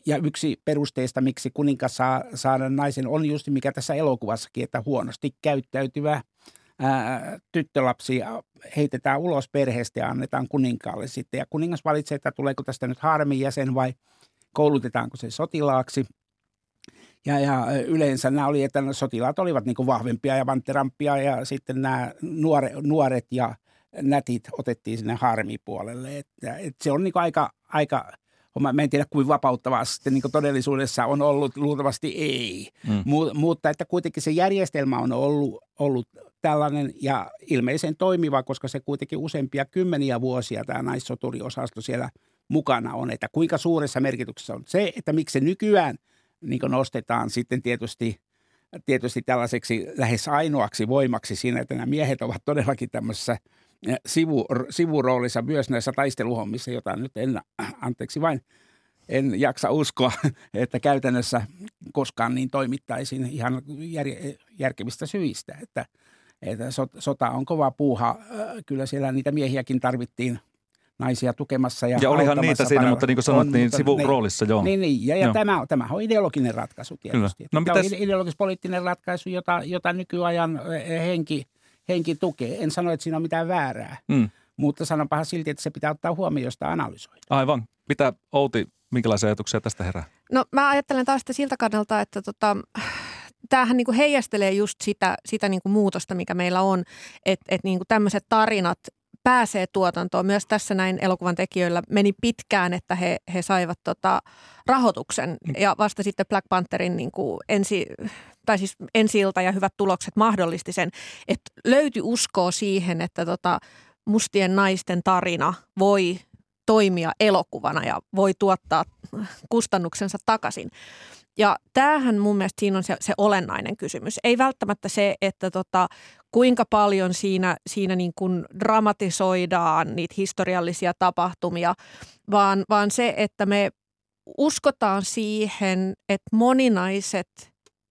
[SPEAKER 4] ja yksi perusteista, miksi kuninkas saa saada naisen, on just mikä tässä elokuvassakin, että huonosti käyttäytyvä ää, tyttölapsi heitetään ulos perheestä ja annetaan kuninkaalle sitten. Ja kuningas valitsee, että tuleeko tästä nyt harmin jäsen vai koulutetaanko se sotilaaksi. Ja, ja yleensä nämä oli, että sotilaat olivat niin vahvempia ja vantterampia ja sitten nämä nuore, nuoret ja nätit otettiin sinne harmipuolelle. Että, että se on niin aika, aika. Mä en tiedä, kuin vapauttavaa sitten niin todellisuudessa on ollut, luultavasti ei. Mm. Mu- mutta että kuitenkin se järjestelmä on ollut, ollut tällainen ja ilmeisen toimiva, koska se kuitenkin useampia kymmeniä vuosia tämä naissoturiosasto siellä mukana on. Että kuinka suuressa merkityksessä on se, että miksi se nykyään niin nostetaan sitten tietysti – tietysti tällaiseksi lähes ainoaksi voimaksi siinä, että nämä miehet ovat todellakin tämmöisessä eh, sivu, sivuroolissa myös näissä taisteluhommissa, jota nyt en, anteeksi vain, en jaksa uskoa, että käytännössä koskaan niin toimittaisiin ihan jär, järkevistä syistä. Että, että sota on kova puuha. Kyllä siellä niitä miehiäkin tarvittiin naisia tukemassa. Ja,
[SPEAKER 2] ja olihan niitä siinä, mutta niin kuin sanot, on, niin sivuroolissa, joo.
[SPEAKER 4] Niin, niin ja, ja tämä, tämä on ideologinen ratkaisu tietysti. No, tämä mitäs... on ideologis-poliittinen ratkaisu, jota, jota nykyajan eh, henki, henki tukee. En sano, että siinä on mitään väärää, mm. mutta sanonpahan silti, että se pitää ottaa huomioon, josta analysoida.
[SPEAKER 2] Aivan. Mitä Outi, minkälaisia ajatuksia tästä herää?
[SPEAKER 3] No mä ajattelen taas sitä siltä kannalta, että tota, tämähän niin kuin heijastelee just sitä, sitä niin kuin muutosta, mikä meillä on, että et niin tämmöiset tarinat pääsee tuotantoon. Myös tässä näin elokuvan tekijöillä meni pitkään, että he, he saivat tota rahoituksen ja vasta sitten Black Pantherin niin kuin ensi, tai siis ensi ja hyvät tulokset mahdollisti sen, että löytyi uskoa siihen, että tota, mustien naisten tarina voi toimia elokuvana ja voi tuottaa kustannuksensa takaisin. Ja tämähän mun mielestä siinä on se, se olennainen kysymys. Ei välttämättä se, että tota, kuinka paljon siinä, siinä niin kuin dramatisoidaan niitä historiallisia tapahtumia, vaan, vaan se, että me uskotaan siihen, että moninaiset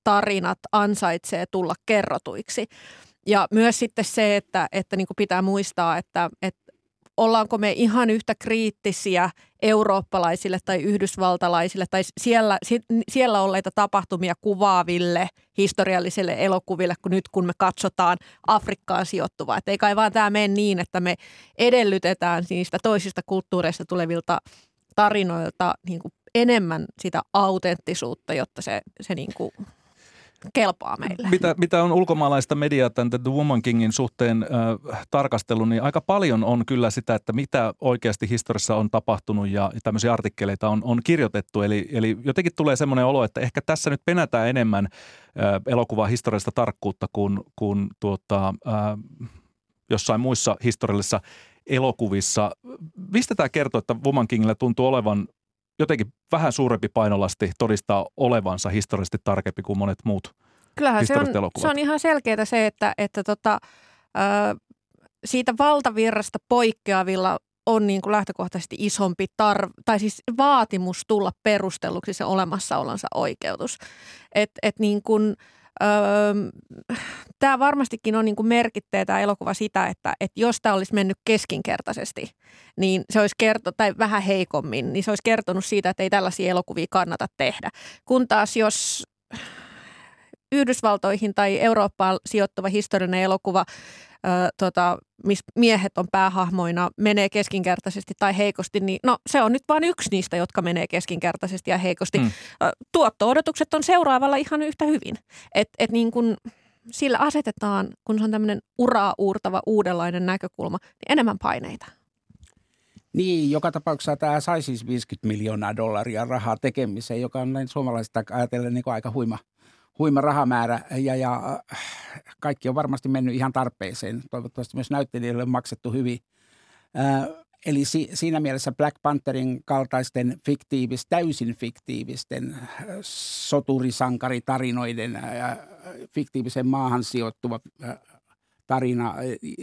[SPEAKER 3] tarinat ansaitsee tulla kerrotuiksi. Ja myös sitten se, että, että niin kuin pitää muistaa, että, että ollaanko me ihan yhtä kriittisiä eurooppalaisille tai yhdysvaltalaisille tai siellä, siellä olleita tapahtumia kuvaaville historiallisille elokuville, kun nyt kun me katsotaan Afrikkaan sijoittuvaa. Ei kai vaan tämä mene niin, että me edellytetään niistä toisista kulttuureista tulevilta tarinoilta niin kuin enemmän sitä autenttisuutta, jotta se, se niin kuin kelpaa meille.
[SPEAKER 2] Mitä, mitä on ulkomaalaista mediaa tämän The Woman Kingin suhteen äh, tarkastelu, niin aika paljon on kyllä sitä, että mitä oikeasti historiassa on tapahtunut ja tämmöisiä artikkeleita on, on kirjoitettu. Eli, eli jotenkin tulee semmoinen olo, että ehkä tässä nyt penätään enemmän äh, elokuvaa historiallista tarkkuutta kuin, kuin tuota, äh, jossain muissa historiallisissa elokuvissa. Mistä tämä kertoo, että Woman Kingillä tuntuu olevan jotenkin vähän suurempi painolasti todistaa olevansa historiallisesti tarkempi kuin monet muut
[SPEAKER 3] Kyllähän se on, se on ihan selkeää se, että, että tota, ö, siitä valtavirrasta poikkeavilla on niin kuin lähtökohtaisesti isompi tar- tai siis vaatimus tulla perustelluksi se olemassaolonsa oikeutus. Et, et niin kuin, Öö, tämä varmastikin on niin kuin merkittää tämä elokuva sitä, että, että jos tämä olisi mennyt keskinkertaisesti, niin se olisi kertonut, tai vähän heikommin, niin se olisi kertonut siitä, että ei tällaisia elokuvia kannata tehdä. Kun taas jos Yhdysvaltoihin tai Eurooppaan sijoittuva historiallinen elokuva ö, tota, missä miehet on päähahmoina, menee keskinkertaisesti tai heikosti, niin no se on nyt vain yksi niistä, jotka menee keskinkertaisesti ja heikosti. Mm. Tuotto-odotukset on seuraavalla ihan yhtä hyvin. Et, et niin kun sillä asetetaan, kun se on tämmöinen uraa uurtava uudenlainen näkökulma, niin enemmän paineita.
[SPEAKER 4] Niin, joka tapauksessa tämä sai siis 50 miljoonaa dollaria rahaa tekemiseen, joka on näin suomalaisista ajatellen niin aika huima – huima rahamäärä ja, ja äh, kaikki on varmasti mennyt ihan tarpeeseen. Toivottavasti myös näyttelijöille on maksettu hyvin. Äh, eli si, siinä mielessä Black Pantherin kaltaisten fiktiivis, täysin fiktiivisten äh, soturisankaritarinoiden ja fiktiivisen maahan sijoittuva tarina,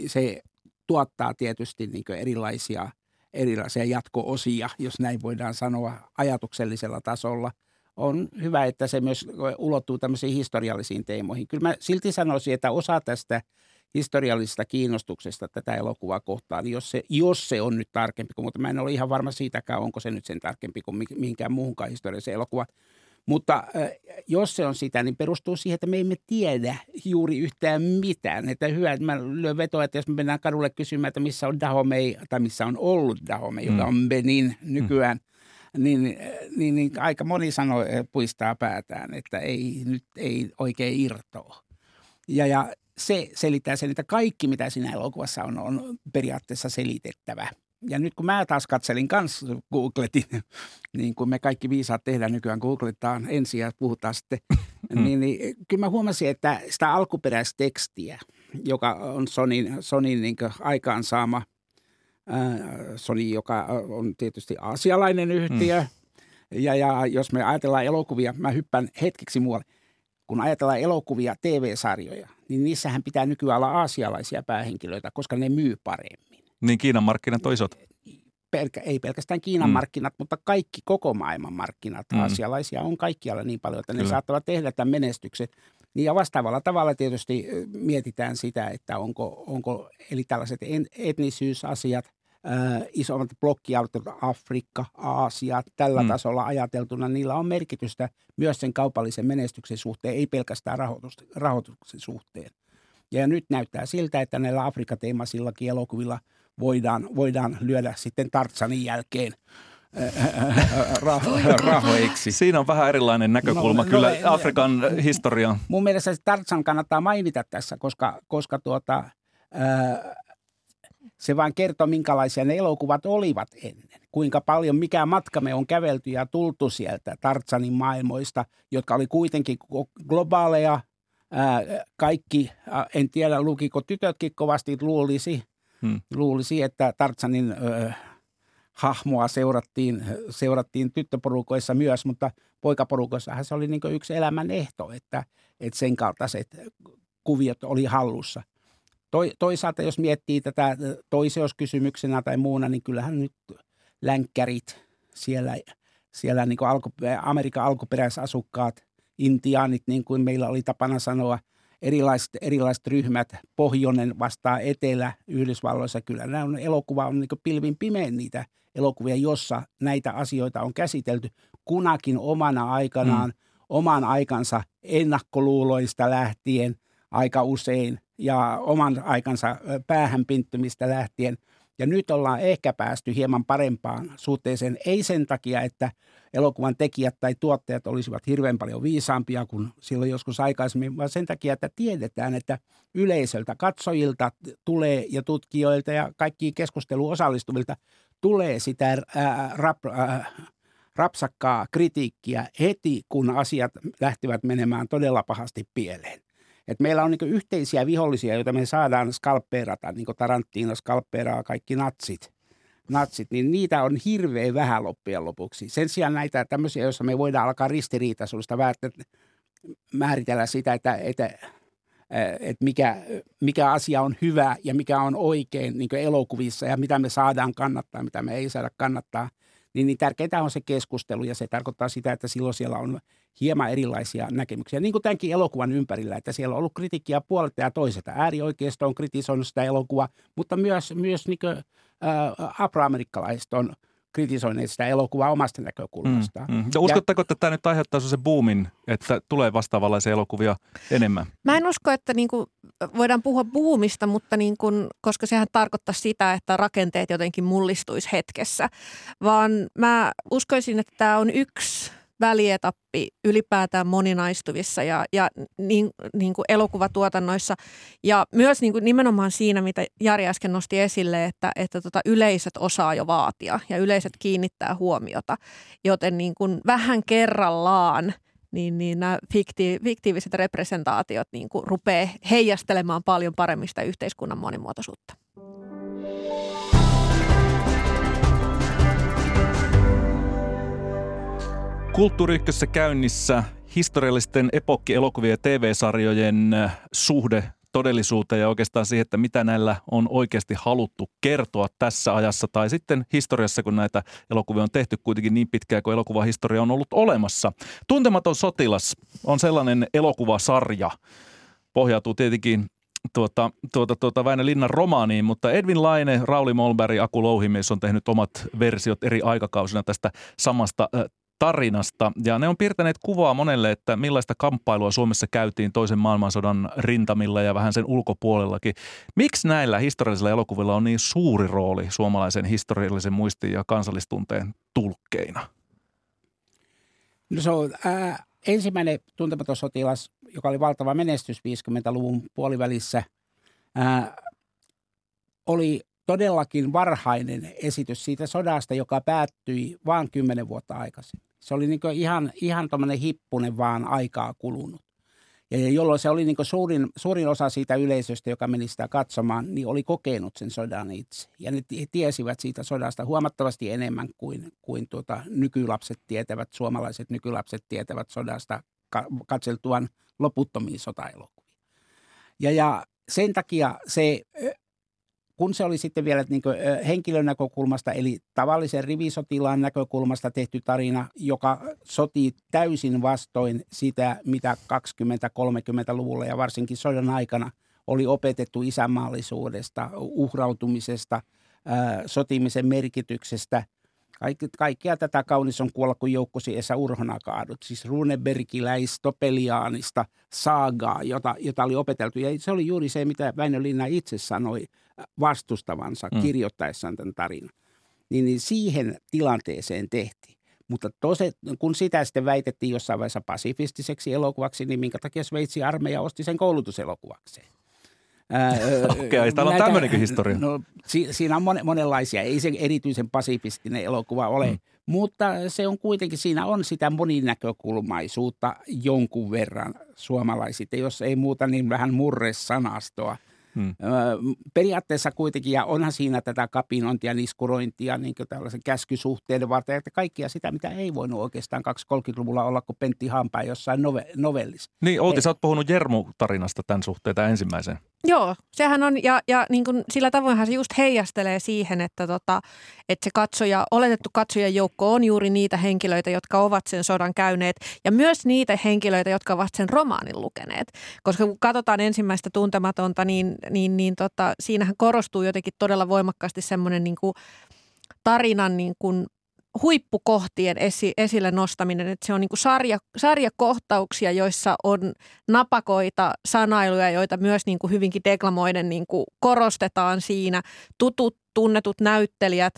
[SPEAKER 4] se tuottaa tietysti niin erilaisia, erilaisia jatko-osia, jos näin voidaan sanoa ajatuksellisella tasolla – on hyvä, että se myös ulottuu tämmöisiin historiallisiin teemoihin. Kyllä mä silti sanoisin, että osa tästä historiallisesta kiinnostuksesta tätä elokuvaa kohtaan, niin jos se, jos se on nyt tarkempi, mutta mä en ole ihan varma siitäkään, onko se nyt sen tarkempi kuin mihinkään muuhunkaan historiallisen elokuva. Mutta jos se on sitä, niin perustuu siihen, että me emme tiedä juuri yhtään mitään. Että hyvä, että mä lyön vetoa, että jos me mennään kadulle kysymään, että missä on Dahomey, tai missä on ollut Dahomey, mm. joka on Benin nykyään, mm niin, niin, niin aika moni sanoi, puistaa päätään, että ei nyt ei oikein irtoa. Ja, ja se selittää sen, että kaikki mitä siinä elokuvassa on, on periaatteessa selitettävä. Ja nyt kun mä taas katselin kanssa, googletin, niin kuin me kaikki viisaat tehdään nykyään, googletaan ensin ja puhutaan sitten, mm. niin, niin kyllä mä huomasin, että sitä alkuperäistekstiä, joka on Sonin, Sonin niin aikaansaama – Sony, joka on tietysti aasialainen yhtiö. Mm. Ja, ja jos me ajatellaan elokuvia, mä hyppään hetkeksi muualle. Kun ajatellaan elokuvia, TV-sarjoja, niin niissähän pitää nykyään olla aasialaisia päähenkilöitä, koska ne myy paremmin.
[SPEAKER 2] Niin Kiinan markkinat on isot.
[SPEAKER 4] Pelkä, ei pelkästään Kiinan mm. markkinat, mutta kaikki koko maailman markkinat. Mm. Aasialaisia on kaikkialla niin paljon, että ne Kyllä. saattavat tehdä tämän menestyksen. Niin ja vastaavalla tavalla tietysti mietitään sitä, että onko, onko eli tällaiset etnisyysasiat, äh, isommat blokkiautot, Afrikka, Aasia, tällä mm. tasolla ajateltuna, niillä on merkitystä myös sen kaupallisen menestyksen suhteen, ei pelkästään rahoituksen suhteen. Ja nyt näyttää siltä, että näillä Afrikka-teemaisillakin elokuvilla voidaan, voidaan lyödä sitten Tartsanin jälkeen rahoiksi.
[SPEAKER 2] Siinä on vähän erilainen näkökulma no, kyllä no, Afrikan no, historiaan.
[SPEAKER 4] Mun mielestä se Tartsan kannattaa mainita tässä, koska, koska tuota, se vain kertoo, minkälaisia ne elokuvat olivat ennen. Kuinka paljon, mikä matka me on kävelty ja tultu sieltä Tartsanin maailmoista, jotka oli kuitenkin globaaleja. Ää, kaikki, ää, en tiedä lukiko tytötkin kovasti, luulisi, hmm. luulisi että Tartsanin hahmoa seurattiin, seurattiin tyttöporukoissa myös, mutta poikaporukoissahan se oli niin yksi elämän ehto, että, että sen kaltaiset kuviot oli hallussa. Toi, toisaalta jos miettii tätä toiseuskysymyksenä tai muuna, niin kyllähän nyt länkkärit siellä, siellä niin kuin alku, Amerikan alkuperäisasukkaat, intiaanit, niin kuin meillä oli tapana sanoa, erilaiset, erilaiset ryhmät, pohjoinen vastaa etelä Yhdysvalloissa. Kyllä nämä on, elokuva on niin pilvin pimeän niitä elokuvia, jossa näitä asioita on käsitelty kunakin omana aikanaan, mm. oman aikansa ennakkoluuloista lähtien aika usein ja oman aikansa päähänpinttymistä lähtien – ja nyt ollaan ehkä päästy hieman parempaan suhteeseen, ei sen takia, että elokuvan tekijät tai tuottajat olisivat hirveän paljon viisaampia kuin silloin joskus aikaisemmin, vaan sen takia, että tiedetään, että yleisöltä, katsojilta tulee ja tutkijoilta ja kaikkiin keskusteluun osallistuvilta tulee sitä ää, rap, ää, rapsakkaa kritiikkiä heti, kun asiat lähtevät menemään todella pahasti pieleen. Et meillä on niin yhteisiä vihollisia, joita me saadaan skalppeerata, niin kuin Tarantino skalppeeraa kaikki natsit, natsit, niin niitä on hirveän vähän loppujen lopuksi. Sen sijaan näitä tämmöisiä, joissa me voidaan alkaa ristiriitaisuudesta määritellä sitä, että, että että mikä, mikä asia on hyvä ja mikä on oikein niin elokuvissa ja mitä me saadaan kannattaa, mitä me ei saada kannattaa, niin, niin tärkeintä on se keskustelu ja se tarkoittaa sitä, että silloin siellä on hieman erilaisia näkemyksiä. Niin kuin tämänkin elokuvan ympärillä, että siellä on ollut kritiikkiä puolelta ja toiselta. Äärioikeisto on kritisoinut sitä elokuvaa, mutta myös, myös niin kuin, äh, afroamerikkalaiset on kritisoineet sitä elokuvaa omasta näkökulmastaan. Mm, mm.
[SPEAKER 2] Ja uskotteko, että tämä nyt aiheuttaa se boomin, että tulee vastaavanlaisia elokuvia enemmän?
[SPEAKER 3] Mä en usko, että niin kuin voidaan puhua boomista, mutta niin kuin, koska sehän tarkoittaa sitä, että rakenteet jotenkin mullistuisi hetkessä, vaan mä uskoisin, että tämä on yksi välietappi ylipäätään moninaistuvissa ja, ja niin, niin kuin elokuvatuotannoissa. Ja myös niin kuin nimenomaan siinä, mitä Jari äsken nosti esille, että, että tota yleiset osaa jo vaatia ja yleiset kiinnittää huomiota. Joten niin kuin vähän kerrallaan niin, niin nämä fikti, fiktiiviset representaatiot niin kuin rupeaa heijastelemaan paljon paremmista yhteiskunnan monimuotoisuutta.
[SPEAKER 2] Kulttuuri käynnissä historiallisten epokkielokuvien ja TV-sarjojen äh, suhde todellisuuteen ja oikeastaan siihen, että mitä näillä on oikeasti haluttu kertoa tässä ajassa tai sitten historiassa, kun näitä elokuvia on tehty kuitenkin niin pitkään kuin elokuvahistoria on ollut olemassa. Tuntematon sotilas on sellainen elokuvasarja, pohjautuu tietenkin tuota, tuota, tuota Väinö Linnan romaaniin, mutta Edwin Laine, Rauli Molberg, Aku Louhimies on tehnyt omat versiot eri aikakausina tästä samasta äh, tarinasta. Ja ne on piirtäneet kuvaa monelle, että millaista kamppailua Suomessa käytiin toisen maailmansodan rintamilla ja vähän sen ulkopuolellakin. Miksi näillä historiallisilla elokuvilla on niin suuri rooli suomalaisen historiallisen muistin ja kansallistunteen tulkkeina?
[SPEAKER 4] No se on äh, ensimmäinen tuntematon sotilas, joka oli valtava menestys 50-luvun puolivälissä, äh, oli todellakin varhainen esitys siitä sodasta, joka päättyi vain kymmenen vuotta aikaisemmin. Se oli niin ihan, ihan tuommoinen hippunen vaan aikaa kulunut. Ja jolloin se oli niin suurin, suurin osa siitä yleisöstä, joka meni sitä katsomaan, niin oli kokenut sen sodan itse. Ja ne tiesivät siitä sodasta huomattavasti enemmän kuin, kuin tuota nykylapset tietävät, suomalaiset nykylapset tietävät sodasta katseltuaan loputtomiin sotaelokuvia. Ja, ja sen takia se kun se oli sitten vielä niin henkilön näkökulmasta, eli tavallisen rivisotilaan näkökulmasta tehty tarina, joka sotii täysin vastoin sitä, mitä 20-30-luvulla ja varsinkin sodan aikana oli opetettu isänmaallisuudesta, uhrautumisesta, sotimisen merkityksestä – kaikkea tätä kaunis on kuolla, kun joukkosi Esa Urhona kaadut. Siis Runebergiläis, Topeliaanista, saagaa, jota, jota oli opeteltu. Ja se oli juuri se, mitä Väinö Linna itse sanoi vastustavansa mm. kirjoittaessaan tämän tarinan. Niin, niin siihen tilanteeseen tehtiin. Mutta tose, kun sitä sitten väitettiin jossain vaiheessa pasifistiseksi elokuvaksi, niin minkä takia Sveitsin armeija osti sen koulutuselokuvakseen?
[SPEAKER 2] Okei, okay, täällä on tämmöinenkin historia. No,
[SPEAKER 4] si, siinä on mon, monenlaisia, ei se erityisen pasifistinen elokuva ole, mm. mutta se on kuitenkin, siinä on sitä moninäkökulmaisuutta jonkun verran suomalaisista, jos ei muuta niin vähän murresanastoa. Hmm. Periaatteessa kuitenkin, ja onhan siinä tätä kapinointia, niskurointia, niin tällaisen käskysuhteiden varten, että kaikkia sitä, mitä ei voinut oikeastaan 230-luvulla olla, kuin Pentti Hampaa jossain nove, novellissa.
[SPEAKER 2] Niin, Outi, sä oot puhunut Jermu-tarinasta tämän suhteen, ensimmäisen.
[SPEAKER 3] Joo, sehän on, ja, ja niin kuin sillä tavoinhan se just heijastelee siihen, että, tota, että se katsoja, oletettu katsojan joukko on juuri niitä henkilöitä, jotka ovat sen sodan käyneet, ja myös niitä henkilöitä, jotka ovat sen romaanin lukeneet. Koska kun katsotaan ensimmäistä tuntematonta, niin, niin, niin tota, siinähän korostuu jotenkin todella voimakkaasti semmoinen niin kuin tarinan niin kuin huippukohtien esi, esille nostaminen, että se on niin kuin sarja, sarjakohtauksia, joissa on napakoita sanailuja, joita myös niin kuin hyvinkin deklamoiden niin kuin korostetaan siinä, tutut tunnetut näyttelijät,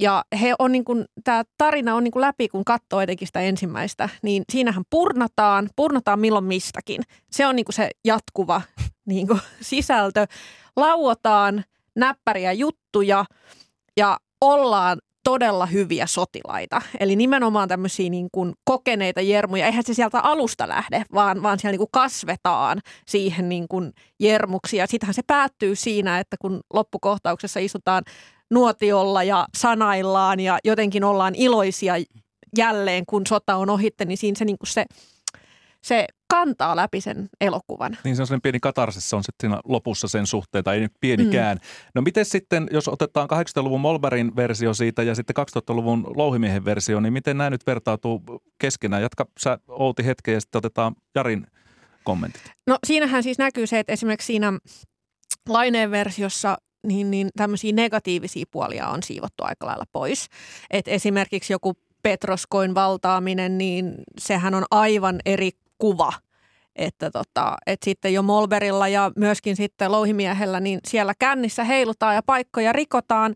[SPEAKER 3] ja he on niin kuin, tämä tarina on niin kuin läpi, kun katsoo etenkin sitä ensimmäistä, niin siinähän purnataan, purnataan milloin mistäkin. Se on niin kuin se jatkuva niin kuin sisältö. Lauotaan näppäriä juttuja ja ollaan todella hyviä sotilaita. Eli nimenomaan tämmöisiä niin kuin kokeneita jermuja. Eihän se sieltä alusta lähde, vaan, vaan siellä niin kuin kasvetaan siihen niin kuin jermuksi. Ja sittenhän se päättyy siinä, että kun loppukohtauksessa istutaan nuotiolla ja sanaillaan ja jotenkin ollaan iloisia jälleen, kun sota on ohitte, niin siinä se, niin kuin se, se kantaa läpi sen elokuvan.
[SPEAKER 2] Niin se on sellainen pieni katarsis, se on sitten siinä lopussa sen suhteen, tai ei nyt pienikään. Mm. No miten sitten, jos otetaan 80-luvun Molberin versio siitä ja sitten 2000-luvun Louhimiehen versio, niin miten nämä nyt vertautuu keskenään? Jatka sä Outi hetken ja sitten otetaan Jarin kommentit.
[SPEAKER 3] No siinähän siis näkyy se, että esimerkiksi siinä Laineen versiossa niin, niin tämmöisiä negatiivisia puolia on siivottu aika lailla pois. Et esimerkiksi joku Petroskoin valtaaminen, niin sehän on aivan eri kuva. Että tota, et sitten jo Molberilla ja myöskin sitten Louhimiehellä, niin siellä kännissä heilutaan ja paikkoja rikotaan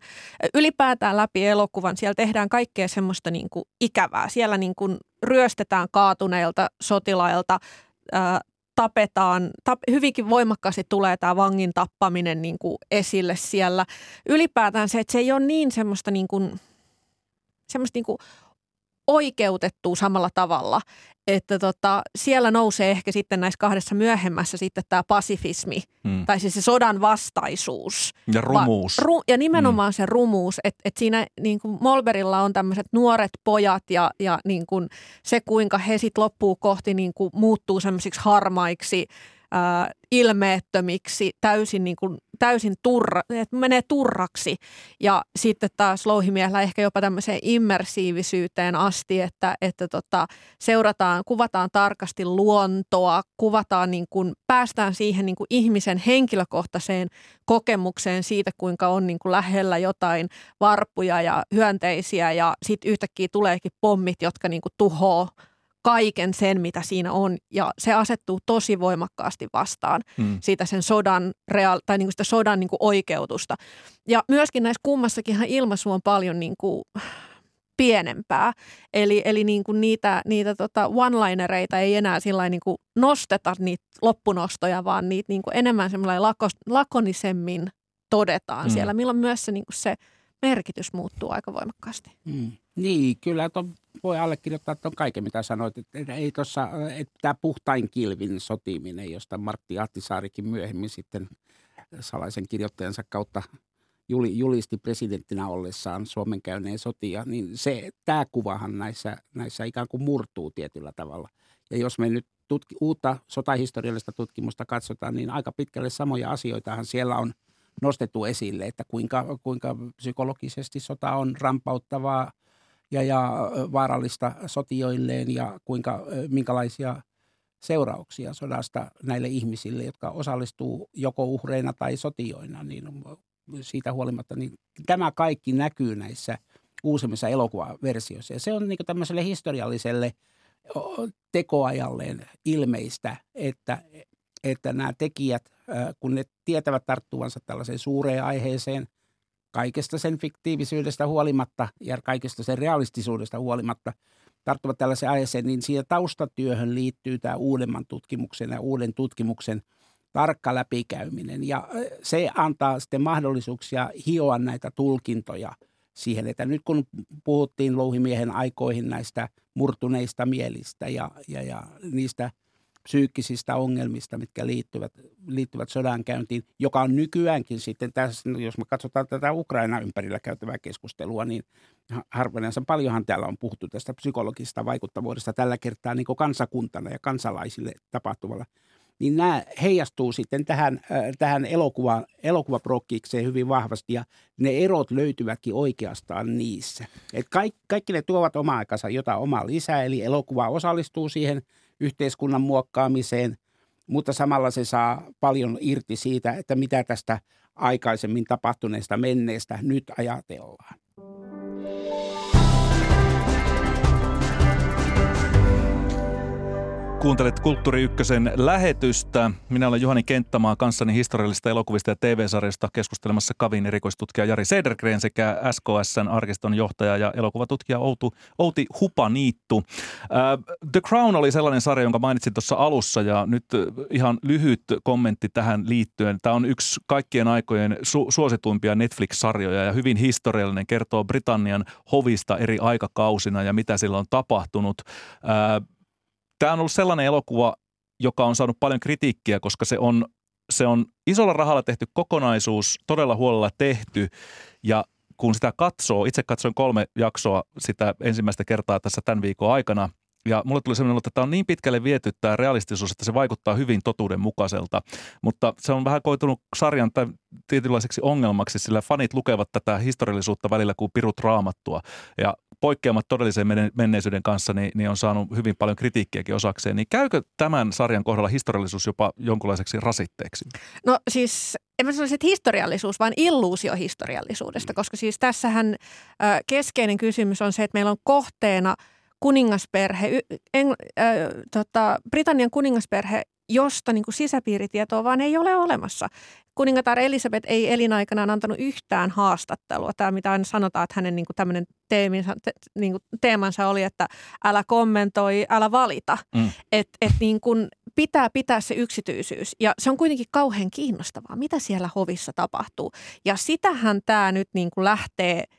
[SPEAKER 3] ylipäätään läpi elokuvan. Siellä tehdään kaikkea semmoista niin kuin ikävää. Siellä niin kuin ryöstetään kaatuneilta sotilailta, ää, tapetaan, tap, hyvinkin voimakkaasti tulee tämä vangin tappaminen niin kuin esille siellä. Ylipäätään se, että se ei ole niin semmoista, niin kuin, semmoista niin kuin oikeutettua samalla tavalla. Että tota, siellä nousee ehkä sitten näissä kahdessa myöhemmässä sitten tämä pasifismi, hmm. tai siis se sodan vastaisuus.
[SPEAKER 2] Ja rumuus. Va, ru,
[SPEAKER 3] ja nimenomaan hmm. se rumuus, että et siinä niin kuin Molberilla on tämmöiset nuoret pojat ja, ja niin kuin se, kuinka he sitten loppuu kohti niin kuin muuttuu semmoisiksi harmaiksi ää, ilmeettömiksi, täysin, niin kuin, täysin turra, että menee turraksi. Ja sitten taas louhimiehellä ehkä jopa tämmöiseen immersiivisyyteen asti, että, että tota, seurataan, kuvataan tarkasti luontoa, kuvataan niin kuin, päästään siihen niin kuin ihmisen henkilökohtaiseen kokemukseen siitä, kuinka on niin kuin lähellä jotain varpuja ja hyönteisiä ja sitten yhtäkkiä tuleekin pommit, jotka niin kuin tuhoaa kaiken sen, mitä siinä on. Ja se asettuu tosi voimakkaasti vastaan mm. siitä sen sodan, reaal, tai niin kuin sitä sodan niin kuin oikeutusta. Ja myöskin näissä kummassakin ilmaisu on paljon niin kuin pienempää. Eli, eli niin kuin niitä, niitä tota one-linereita ei enää sillä niin kuin nosteta niitä loppunostoja, vaan niitä niin kuin enemmän lako, lakonisemmin todetaan mm. siellä, milloin myös se, niin kuin se merkitys muuttuu aika voimakkaasti.
[SPEAKER 4] Mm. Niin, kyllä ton voi allekirjoittaa tuon kaiken, mitä sanoit. Että ei tossa, että tämä puhtain kilvin sotiminen, josta Martti Ahtisaarikin myöhemmin sitten salaisen kirjoittajansa kautta julisti presidenttinä ollessaan Suomen käyneen sotia, niin se, tämä kuvahan näissä, näissä ikään kuin murtuu tietyllä tavalla. Ja jos me nyt tutki, uutta sotahistoriallista tutkimusta katsotaan, niin aika pitkälle samoja asioitahan siellä on nostettu esille, että kuinka, kuinka psykologisesti sota on rampauttavaa – ja, ja vaarallista sotijoilleen ja kuinka, minkälaisia seurauksia sodasta näille ihmisille, jotka osallistuu joko uhreina tai sotijoina, niin siitä huolimatta, niin tämä kaikki näkyy näissä uusimmissa elokuvaversioissa. Ja se on niin tämmöiselle historialliselle tekoajalleen ilmeistä, että, että nämä tekijät, kun ne tietävät tarttuvansa tällaiseen suureen aiheeseen – kaikesta sen fiktiivisyydestä huolimatta ja kaikesta sen realistisuudesta huolimatta tarttuvat tällaiseen aiheeseen, niin siihen taustatyöhön liittyy tämä uudemman tutkimuksen ja uuden tutkimuksen tarkka läpikäyminen. Ja se antaa sitten mahdollisuuksia hioa näitä tulkintoja siihen, että nyt kun puhuttiin louhimiehen aikoihin näistä murtuneista mielistä ja, ja, ja niistä psyykkisistä ongelmista, mitkä liittyvät, liittyvät sodankäyntiin, joka on nykyäänkin sitten tässä, no jos me katsotaan tätä Ukraina ympärillä käytävää keskustelua, niin harvinaisen paljonhan täällä on puhuttu tästä psykologista vaikuttavuudesta tällä kertaa niin kansakuntana ja kansalaisille tapahtuvalla niin nämä heijastuu sitten tähän, äh, tähän elokuva, elokuvaprokkikseen hyvin vahvasti ja ne erot löytyvätkin oikeastaan niissä. Et kaikki, kaikki ne tuovat oma aikansa jotain omaa lisää, eli elokuva osallistuu siihen yhteiskunnan muokkaamiseen, mutta samalla se saa paljon irti siitä, että mitä tästä aikaisemmin tapahtuneesta menneestä nyt ajatellaan.
[SPEAKER 2] Kuuntelet Kulttuuri Ykkösen lähetystä. Minä olen Juhani Kenttämaa kanssani historiallisista elokuvista ja TV-sarjasta keskustelemassa Kavin erikoistutkija Jari Sedergren sekä SKSn arkiston johtaja ja elokuvatutkija Outu, Outi Hupaniittu. Uh, The Crown oli sellainen sarja, jonka mainitsin tuossa alussa ja nyt ihan lyhyt kommentti tähän liittyen. Tämä on yksi kaikkien aikojen su- suosituimpia Netflix-sarjoja ja hyvin historiallinen, kertoo Britannian hovista eri aikakausina ja mitä sillä on tapahtunut. Tämä on ollut sellainen elokuva, joka on saanut paljon kritiikkiä, koska se on, se on isolla rahalla tehty kokonaisuus, todella huolella tehty. Ja kun sitä katsoo, itse katsoin kolme jaksoa sitä ensimmäistä kertaa tässä tämän viikon aikana – ja mulle tuli sellainen, että tämä on niin pitkälle viety tämä realistisuus, että se vaikuttaa hyvin totuudenmukaiselta. Mutta se on vähän koitunut sarjan tietynlaiseksi ongelmaksi, sillä fanit lukevat tätä historiallisuutta välillä kuin pirut raamattua. Ja poikkeamat todellisen menneisyyden kanssa, niin, niin on saanut hyvin paljon kritiikkiäkin osakseen. Niin käykö tämän sarjan kohdalla historiallisuus jopa jonkunlaiseksi rasitteeksi?
[SPEAKER 3] No siis en mä sanoisi, että historiallisuus, vaan illuusio historiallisuudesta, koska siis tässähän ö, keskeinen kysymys on se, että meillä on kohteena – kuningasperhe, en, äh, tota, Britannian kuningasperhe, josta niin kuin sisäpiiritietoa vaan ei ole olemassa. Kuningatar Elisabeth ei elinaikanaan antanut yhtään haastattelua. Tämä, mitä aina sanotaan, että hänen niin kuin tämmöinen teeminsa, te, niin kuin teemansa oli, että älä kommentoi, älä valita. Mm. Että et niin kuin pitää pitää se yksityisyys. Ja se on kuitenkin kauhean kiinnostavaa, mitä siellä hovissa tapahtuu. Ja sitähän tämä nyt niin kuin lähtee –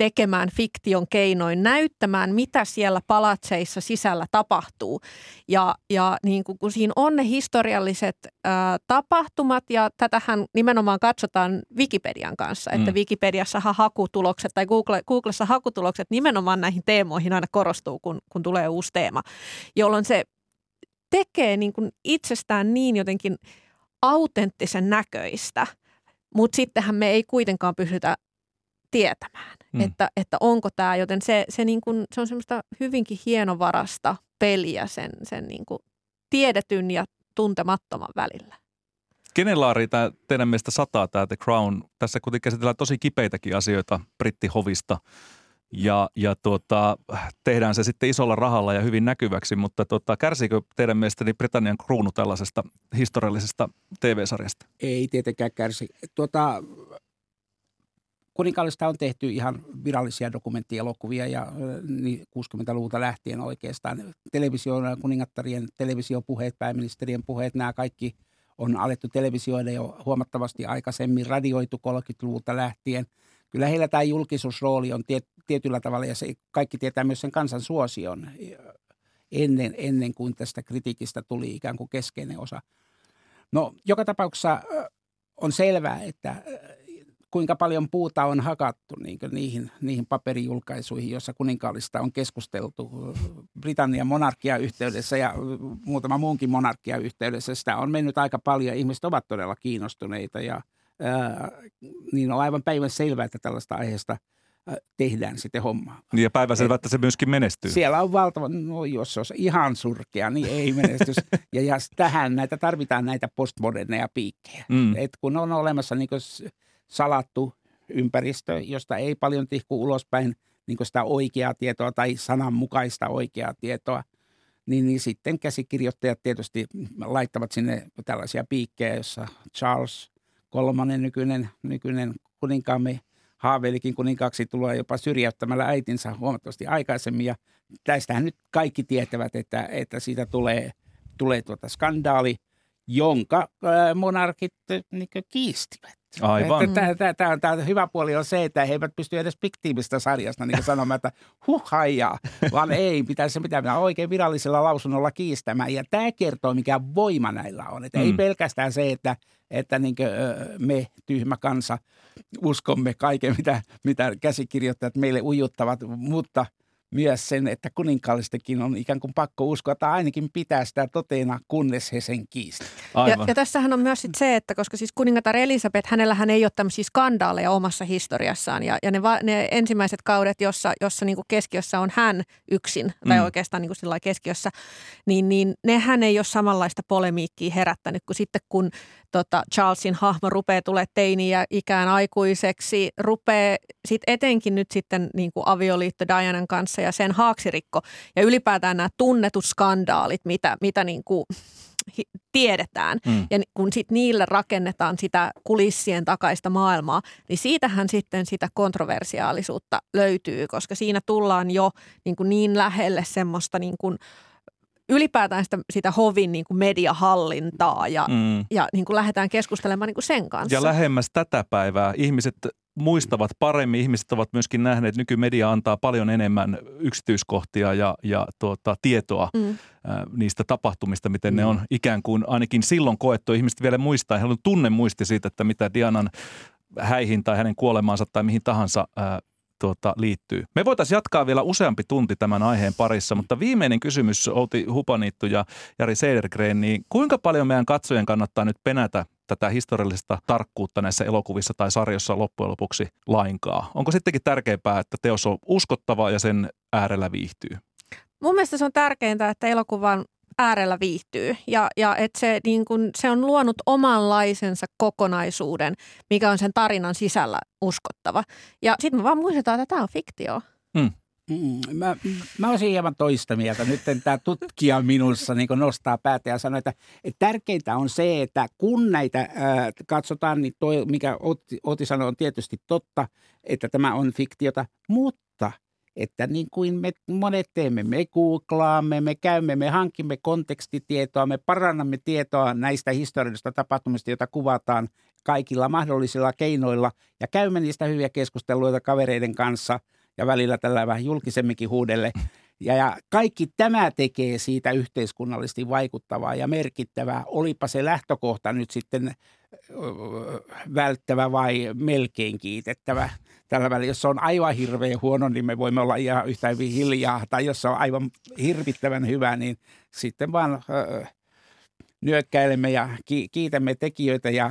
[SPEAKER 3] tekemään fiktion keinoin, näyttämään, mitä siellä palatseissa sisällä tapahtuu. Ja, ja niin kuin, kun siinä on ne historialliset ää, tapahtumat, ja tätähän nimenomaan katsotaan Wikipedian kanssa, että mm. Wikipediassahan hakutulokset tai Google, Googlessa hakutulokset nimenomaan näihin teemoihin aina korostuu, kun, kun tulee uusi teema, jolloin se tekee niin kuin itsestään niin jotenkin autenttisen näköistä, mutta sittenhän me ei kuitenkaan pysytä tietämään, mm. että, että onko tämä, joten se, se, niin kuin, se on semmoista hyvinkin hienovarasta peliä sen, sen niin kuin tiedetyn ja tuntemattoman välillä.
[SPEAKER 2] Kenen laari tämä teidän mielestä sataa tämä The Crown? Tässä kuitenkin käsitellään tosi kipeitäkin asioita brittihovista ja, ja tuota, tehdään se sitten isolla rahalla ja hyvin näkyväksi, mutta tuota, kärsiikö teidän mielestäni Britannian kruunu tällaisesta historiallisesta TV-sarjasta?
[SPEAKER 4] Ei tietenkään kärsi. Tuota, Kuninkaallista on tehty ihan virallisia dokumenttielokuvia ja niin 60-luvulta lähtien oikeastaan televisioon, kuningattarien televisiopuheet, pääministerien puheet, nämä kaikki on alettu televisioida jo huomattavasti aikaisemmin, radioitu 30-luvulta lähtien. Kyllä heillä tämä julkisuusrooli on tiet, tietyllä tavalla ja se kaikki tietää myös sen kansan suosion ennen, ennen kuin tästä kritiikistä tuli ikään kuin keskeinen osa. No joka tapauksessa on selvää, että kuinka paljon puuta on hakattu niin niihin, niihin paperijulkaisuihin, joissa kuninkaallista on keskusteltu Britannian monarkia yhteydessä ja muutama muunkin monarkia yhteydessä. Sitä on mennyt aika paljon. Ihmiset ovat todella kiinnostuneita ja ää, niin on aivan päivän selvää, että tällaista aiheesta tehdään sitten hommaa.
[SPEAKER 2] Niin ja päiväselvä, että se myöskin menestyy.
[SPEAKER 4] Siellä on valtava, no jos se on ihan surkea, niin ei menestys. ja, ja tähän näitä tarvitaan näitä postmoderneja piikkejä. Mm. Et kun on olemassa niin salattu ympäristö, josta ei paljon tihku ulospäin niin sitä oikeaa tietoa tai sananmukaista oikeaa tietoa, niin, niin sitten käsikirjoittajat tietysti laittavat sinne tällaisia piikkejä, jossa Charles kolmannen nykyinen, nykyinen kuninkaamme haaveilikin kuninkaaksi tulee jopa syrjäyttämällä äitinsä huomattavasti aikaisemmin. Ja tästähän nyt kaikki tietävät, että, että siitä tulee, tulee tuota skandaali – jonka ää, monarkit niin kiistivät.
[SPEAKER 2] Aivan.
[SPEAKER 4] Tämä hyvä puoli on se, että he eivät pysty edes fiktiivistä sarjasta niin sanomaan, että huh haijaa, vaan ei, pitäisi se pitää oikein virallisella lausunnolla kiistämään. Ja tämä kertoo, mikä voima näillä on. Että mm. Ei pelkästään se, että, että niin me, tyhmä kansa, uskomme kaiken, mitä, mitä käsikirjoittajat meille ujuttavat, mutta – myös sen, että kuninkaallistakin on ikään kuin pakko uskoa, että ainakin pitää sitä toteena, kunnes he sen kiistävät.
[SPEAKER 3] Ja, ja tässähän on myös sit se, että koska siis kuningatar Elisabeth, hänellähän ei ole tämmöisiä skandaaleja omassa historiassaan. Ja, ja ne, va, ne ensimmäiset kaudet, jossa, jossa niin keskiössä on hän yksin, tai mm. oikeastaan niin kuin keskiössä, niin, niin nehän ei ole samanlaista polemiikkiä herättänyt kuin sitten, kun tota, Charlesin hahmo rupeaa tulee teiniä ikään aikuiseksi, rupeaa sitten etenkin nyt sitten niin kuin avioliitto Dianan kanssa ja sen haaksirikko ja ylipäätään nämä tunnetut skandaalit, mitä, mitä niin kuin tiedetään. Mm. Ja kun sit niille rakennetaan sitä kulissien takaista maailmaa, niin siitähän sitten sitä kontroversiaalisuutta löytyy, koska siinä tullaan jo niin, kuin niin lähelle semmoista niin kuin – ylipäätään sitä, sitä hovin niin kuin mediahallintaa ja, mm. ja niin kuin lähdetään keskustelemaan niin kuin sen kanssa.
[SPEAKER 2] Ja lähemmäs tätä päivää ihmiset muistavat paremmin, ihmiset ovat myöskin nähneet, että nykymedia antaa paljon enemmän yksityiskohtia ja, ja tuota, tietoa mm. ää, niistä tapahtumista, miten mm. ne on ikään kuin ainakin silloin koettu. Ihmiset vielä muistaa, heillä on tunne muisti siitä, että mitä Dianan häihin tai hänen kuolemaansa tai mihin tahansa ää, tuota, liittyy. Me voitaisiin jatkaa vielä useampi tunti tämän aiheen parissa, mutta viimeinen kysymys Outi Hupaniittu ja Jari Seidergren, niin kuinka paljon meidän katsojen kannattaa nyt penätä tätä historiallista tarkkuutta näissä elokuvissa tai sarjossa loppujen lopuksi lainkaan? Onko sittenkin tärkeämpää, että teos on uskottava ja sen äärellä viihtyy?
[SPEAKER 3] Mun mielestä se on tärkeintä, että elokuvan äärellä viihtyy ja, ja että se, niin kun, se on luonut omanlaisensa kokonaisuuden, mikä on sen tarinan sisällä uskottava. Ja sitten me vaan muistetaan, että tämä on fiktio. Hmm.
[SPEAKER 4] Mm, mä, mä olisin hieman toista mieltä. Nyt tämä tutkija minussa niin nostaa päätä ja sanoo, että, että tärkeintä on se, että kun näitä ää, katsotaan, niin toi, mikä Otti, Otti sanoi, on tietysti totta, että tämä on fiktiota, mutta – että niin kuin me monet teemme, me googlaamme, me käymme, me hankimme kontekstitietoa, me parannamme tietoa näistä historiallisista tapahtumista, joita kuvataan kaikilla mahdollisilla keinoilla ja käymme niistä hyviä keskusteluita kavereiden kanssa ja välillä tällä vähän julkisemminkin huudelle. Ja, ja kaikki tämä tekee siitä yhteiskunnallisesti vaikuttavaa ja merkittävää, olipa se lähtökohta nyt sitten välttävä vai melkein kiitettävä. Tällä välillä, jos se on aivan hirveän huono, niin me voimme olla ihan yhtä hyvin hiljaa. Tai jos se on aivan hirvittävän hyvä, niin sitten vaan nyökkäilemme ja kiitämme tekijöitä ja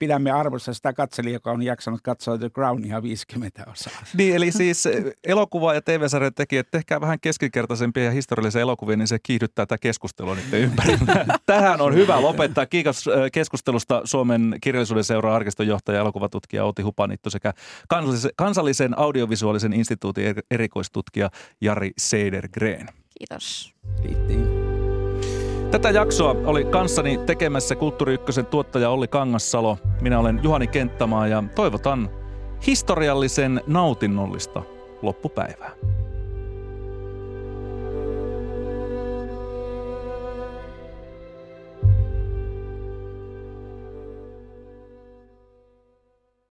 [SPEAKER 4] pidämme arvossa sitä katselijaa, joka on jaksanut katsoa The Crown ihan 50 osaa.
[SPEAKER 2] Niin, eli siis eh, elokuva- ja TV-sarjan tekijät, tehkää vähän keskinkertaisempia ja historiallisia elokuvia, niin se kiihdyttää tätä keskustelua niiden ympärillä. Tähän on hyvä lopettaa. Kiitos eh, keskustelusta Suomen kirjallisuuden seuraa arkistonjohtaja ja elokuvatutkija Outi Hupanitto sekä kansallisen, kansallisen audiovisuaalisen instituutin erikoistutkija Jari Seidergren.
[SPEAKER 3] Kiitos.
[SPEAKER 4] Kiitos.
[SPEAKER 2] Tätä jaksoa oli kanssani tekemässä Kulttuuri Ykkösen tuottaja Olli Kangassalo. Minä olen Juhani Kenttämaa ja toivotan historiallisen nautinnollista loppupäivää.